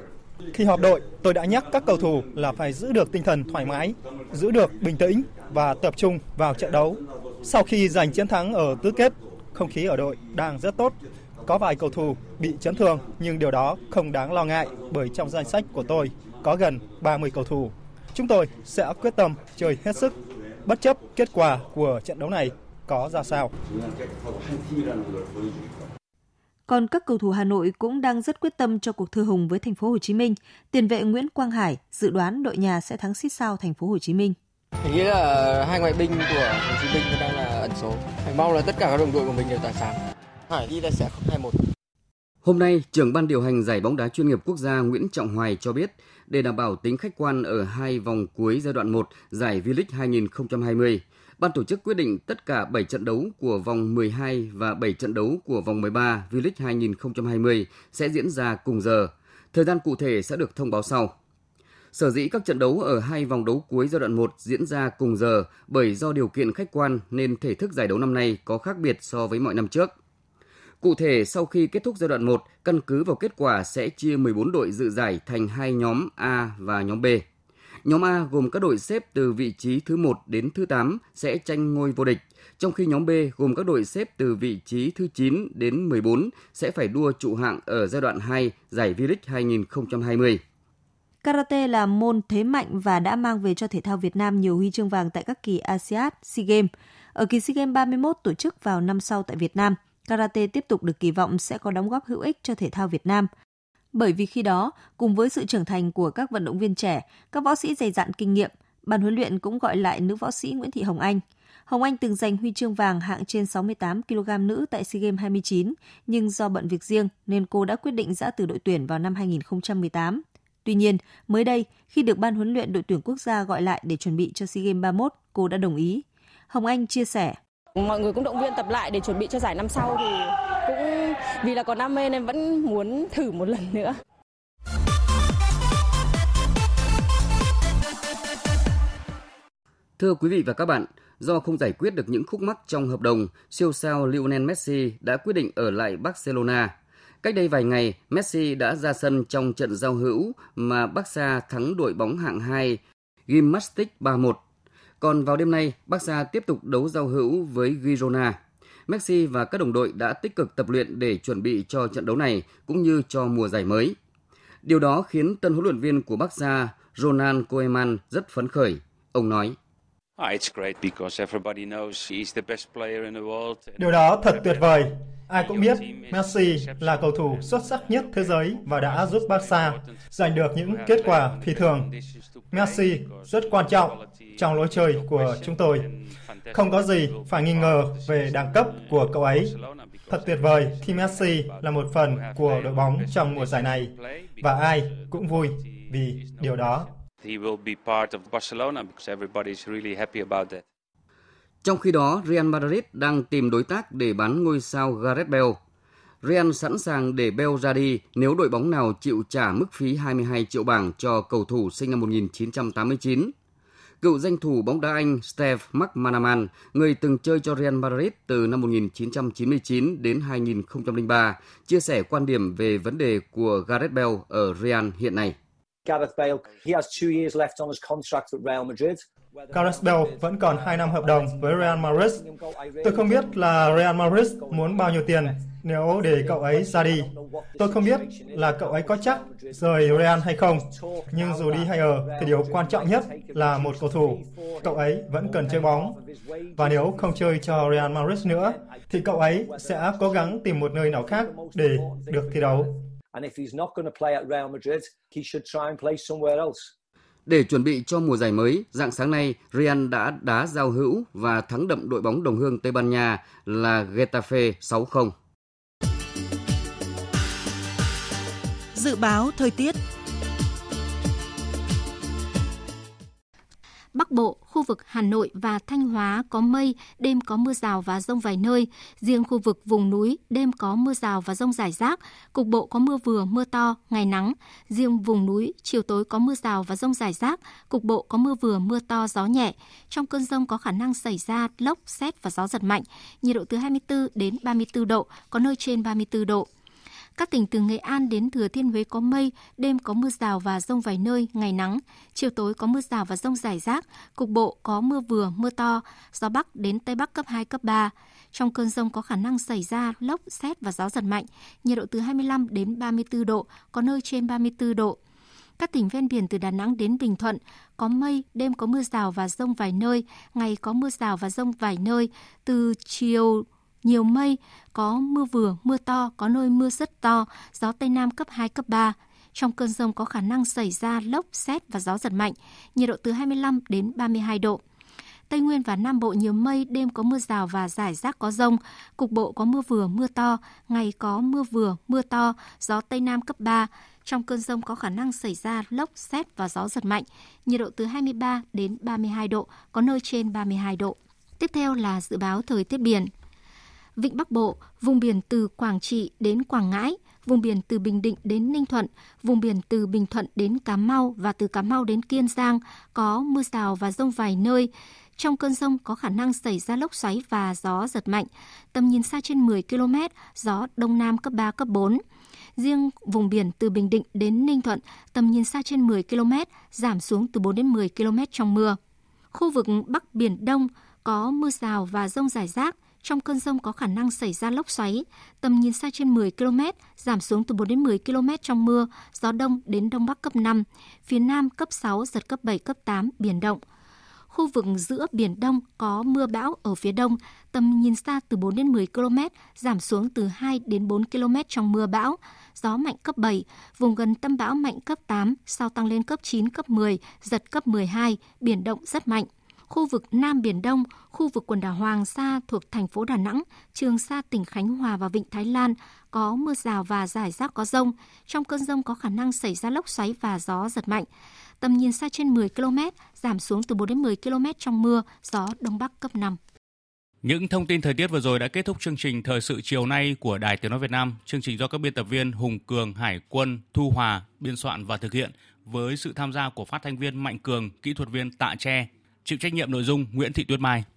Khi họp đội, tôi đã nhắc các cầu thủ là phải giữ được tinh thần thoải mái, giữ được bình tĩnh và tập trung vào trận đấu. Sau khi giành chiến thắng ở tứ kết, không khí ở đội đang rất tốt. Có vài cầu thủ bị chấn thương nhưng điều đó không đáng lo ngại bởi trong danh sách của tôi có gần 30 cầu thủ. Chúng tôi sẽ quyết tâm chơi hết sức bất chấp kết quả của trận đấu này có ra sao. Còn các cầu thủ Hà Nội cũng đang rất quyết tâm cho cuộc thư hùng với thành phố Hồ Chí Minh. Tiền vệ Nguyễn Quang Hải dự đoán đội nhà sẽ thắng xít sao thành phố Hồ Chí Minh. Mình nghĩ là hai ngoại binh của Hồ Chí Minh đang là ẩn số. Mình mong là tất cả các đồng đội của mình đều tỏa sáng. Hải đi là sẽ 2-1. Hôm nay, trưởng ban điều hành giải bóng đá chuyên nghiệp quốc gia Nguyễn Trọng Hoài cho biết, để đảm bảo tính khách quan ở hai vòng cuối giai đoạn 1 giải V-League 2020, Ban tổ chức quyết định tất cả 7 trận đấu của vòng 12 và 7 trận đấu của vòng 13 V-League 2020 sẽ diễn ra cùng giờ. Thời gian cụ thể sẽ được thông báo sau. Sở dĩ các trận đấu ở hai vòng đấu cuối giai đoạn 1 diễn ra cùng giờ bởi do điều kiện khách quan nên thể thức giải đấu năm nay có khác biệt so với mọi năm trước. Cụ thể, sau khi kết thúc giai đoạn 1, căn cứ vào kết quả sẽ chia 14 đội dự giải thành hai nhóm A và nhóm B. Nhóm A gồm các đội xếp từ vị trí thứ 1 đến thứ 8 sẽ tranh ngôi vô địch, trong khi nhóm B gồm các đội xếp từ vị trí thứ 9 đến 14 sẽ phải đua trụ hạng ở giai đoạn 2 giải V-League 2020. Karate là môn thế mạnh và đã mang về cho thể thao Việt Nam nhiều huy chương vàng tại các kỳ ASEAN, SEA Games. Ở kỳ SEA Games 31 tổ chức vào năm sau tại Việt Nam, karate tiếp tục được kỳ vọng sẽ có đóng góp hữu ích cho thể thao Việt Nam. Bởi vì khi đó, cùng với sự trưởng thành của các vận động viên trẻ, các võ sĩ dày dặn kinh nghiệm, ban huấn luyện cũng gọi lại nữ võ sĩ Nguyễn Thị Hồng Anh. Hồng Anh từng giành huy chương vàng hạng trên 68 kg nữ tại SEA Games 29, nhưng do bận việc riêng nên cô đã quyết định giã từ đội tuyển vào năm 2018. Tuy nhiên, mới đây, khi được ban huấn luyện đội tuyển quốc gia gọi lại để chuẩn bị cho SEA Games 31, cô đã đồng ý. Hồng Anh chia sẻ. Mọi người cũng động viên tập lại để chuẩn bị cho giải năm sau thì cũng vì là còn đam mê nên vẫn muốn thử một lần nữa. Thưa quý vị và các bạn, do không giải quyết được những khúc mắc trong hợp đồng, siêu sao Lionel Messi đã quyết định ở lại Barcelona. Cách đây vài ngày, Messi đã ra sân trong trận giao hữu mà Barca thắng đội bóng hạng 2 Gymnastic 3-1. Còn vào đêm nay, Barca tiếp tục đấu giao hữu với Girona. Messi và các đồng đội đã tích cực tập luyện để chuẩn bị cho trận đấu này cũng như cho mùa giải mới. Điều đó khiến tân huấn luyện viên của Barca, Ronald Koeman rất phấn khởi. Ông nói: Điều đó thật tuyệt vời. Ai cũng biết Messi là cầu thủ xuất sắc nhất thế giới và đã giúp Barca giành được những kết quả phi thường. Messi rất quan trọng trong lối chơi của chúng tôi. Không có gì phải nghi ngờ về đẳng cấp của cậu ấy. Thật tuyệt vời khi Messi là một phần của đội bóng trong mùa giải này và ai cũng vui vì điều đó. Trong khi đó, Real Madrid đang tìm đối tác để bán ngôi sao Gareth Bale. Real sẵn sàng để Bale ra đi nếu đội bóng nào chịu trả mức phí 22 triệu bảng cho cầu thủ sinh năm 1989. Cựu danh thủ bóng đá Anh Steve McManaman, người từng chơi cho Real Madrid từ năm 1999 đến 2003, chia sẻ quan điểm về vấn đề của Gareth Bale ở Real hiện nay. Gareth Bale, he has two years left on his contract with Real Madrid. Gareth Bale vẫn còn 2 năm hợp đồng với Real Madrid. Tôi không biết là Real Madrid muốn bao nhiêu tiền nếu để cậu ấy ra đi. Tôi không biết là cậu ấy có chắc rời Real hay không. Nhưng dù đi hay ở thì điều quan trọng nhất là một cầu thủ. Cậu ấy vẫn cần chơi bóng. Và nếu không chơi cho Real Madrid nữa thì cậu ấy sẽ cố gắng tìm một nơi nào khác để được thi đấu. And if he's not going to play at Real Madrid, he should try and play somewhere else. Để chuẩn bị cho mùa giải mới, dạng sáng nay, Real đã đá giao hữu và thắng đậm đội bóng đồng hương Tây Ban Nha là Getafe 6-0. Dự báo thời tiết Bắc Bộ, khu vực Hà Nội và Thanh Hóa có mây, đêm có mưa rào và rông vài nơi. Riêng khu vực vùng núi, đêm có mưa rào và rông rải rác. Cục bộ có mưa vừa, mưa to, ngày nắng. Riêng vùng núi, chiều tối có mưa rào và rông rải rác. Cục bộ có mưa vừa, mưa to, gió nhẹ. Trong cơn rông có khả năng xảy ra lốc, xét và gió giật mạnh. Nhiệt độ từ 24 đến 34 độ, có nơi trên 34 độ. Các tỉnh từ Nghệ An đến Thừa Thiên Huế có mây, đêm có mưa rào và rông vài nơi, ngày nắng. Chiều tối có mưa rào và rông rải rác, cục bộ có mưa vừa, mưa to, gió Bắc đến Tây Bắc cấp 2, cấp 3. Trong cơn rông có khả năng xảy ra lốc, xét và gió giật mạnh, nhiệt độ từ 25 đến 34 độ, có nơi trên 34 độ. Các tỉnh ven biển từ Đà Nẵng đến Bình Thuận có mây, đêm có mưa rào và rông vài nơi, ngày có mưa rào và rông vài nơi. Từ chiều nhiều mây, có mưa vừa, mưa to, có nơi mưa rất to, gió Tây Nam cấp 2, cấp 3. Trong cơn rông có khả năng xảy ra lốc, xét và gió giật mạnh, nhiệt độ từ 25 đến 32 độ. Tây Nguyên và Nam Bộ nhiều mây, đêm có mưa rào và rải rác có rông, cục bộ có mưa vừa, mưa to, ngày có mưa vừa, mưa to, gió Tây Nam cấp 3. Trong cơn rông có khả năng xảy ra lốc, xét và gió giật mạnh, nhiệt độ từ 23 đến 32 độ, có nơi trên 32 độ. Tiếp theo là dự báo thời tiết biển. Vịnh Bắc Bộ, vùng biển từ Quảng Trị đến Quảng Ngãi, vùng biển từ Bình Định đến Ninh Thuận, vùng biển từ Bình Thuận đến Cà Mau và từ Cà Mau đến Kiên Giang có mưa rào và rông vài nơi. Trong cơn rông có khả năng xảy ra lốc xoáy và gió giật mạnh. Tầm nhìn xa trên 10 km, gió Đông Nam cấp 3, cấp 4. Riêng vùng biển từ Bình Định đến Ninh Thuận, tầm nhìn xa trên 10 km, giảm xuống từ 4 đến 10 km trong mưa. Khu vực Bắc Biển Đông có mưa rào và rông rải rác, trong cơn rông có khả năng xảy ra lốc xoáy, tầm nhìn xa trên 10 km, giảm xuống từ 4 đến 10 km trong mưa, gió đông đến đông bắc cấp 5, phía nam cấp 6, giật cấp 7, cấp 8, biển động. Khu vực giữa Biển Đông có mưa bão ở phía đông, tầm nhìn xa từ 4 đến 10 km, giảm xuống từ 2 đến 4 km trong mưa bão, gió mạnh cấp 7, vùng gần tâm bão mạnh cấp 8, sau tăng lên cấp 9, cấp 10, giật cấp 12, biển động rất mạnh khu vực Nam Biển Đông, khu vực quần đảo Hoàng Sa thuộc thành phố Đà Nẵng, Trường Sa tỉnh Khánh Hòa và Vịnh Thái Lan có mưa rào và rải rác có rông. Trong cơn rông có khả năng xảy ra lốc xoáy và gió giật mạnh. Tầm nhìn xa trên 10 km, giảm xuống từ 4 đến 10 km trong mưa, gió Đông Bắc cấp 5. Những thông tin thời tiết vừa rồi đã kết thúc chương trình Thời sự chiều nay của Đài Tiếng Nói Việt Nam. Chương trình do các biên tập viên Hùng Cường, Hải Quân, Thu Hòa biên soạn và thực hiện với sự tham gia của phát thanh viên Mạnh Cường, kỹ thuật viên Tạ Tre. Chịu trách nhiệm nội dung Nguyễn Thị Tuyết Mai.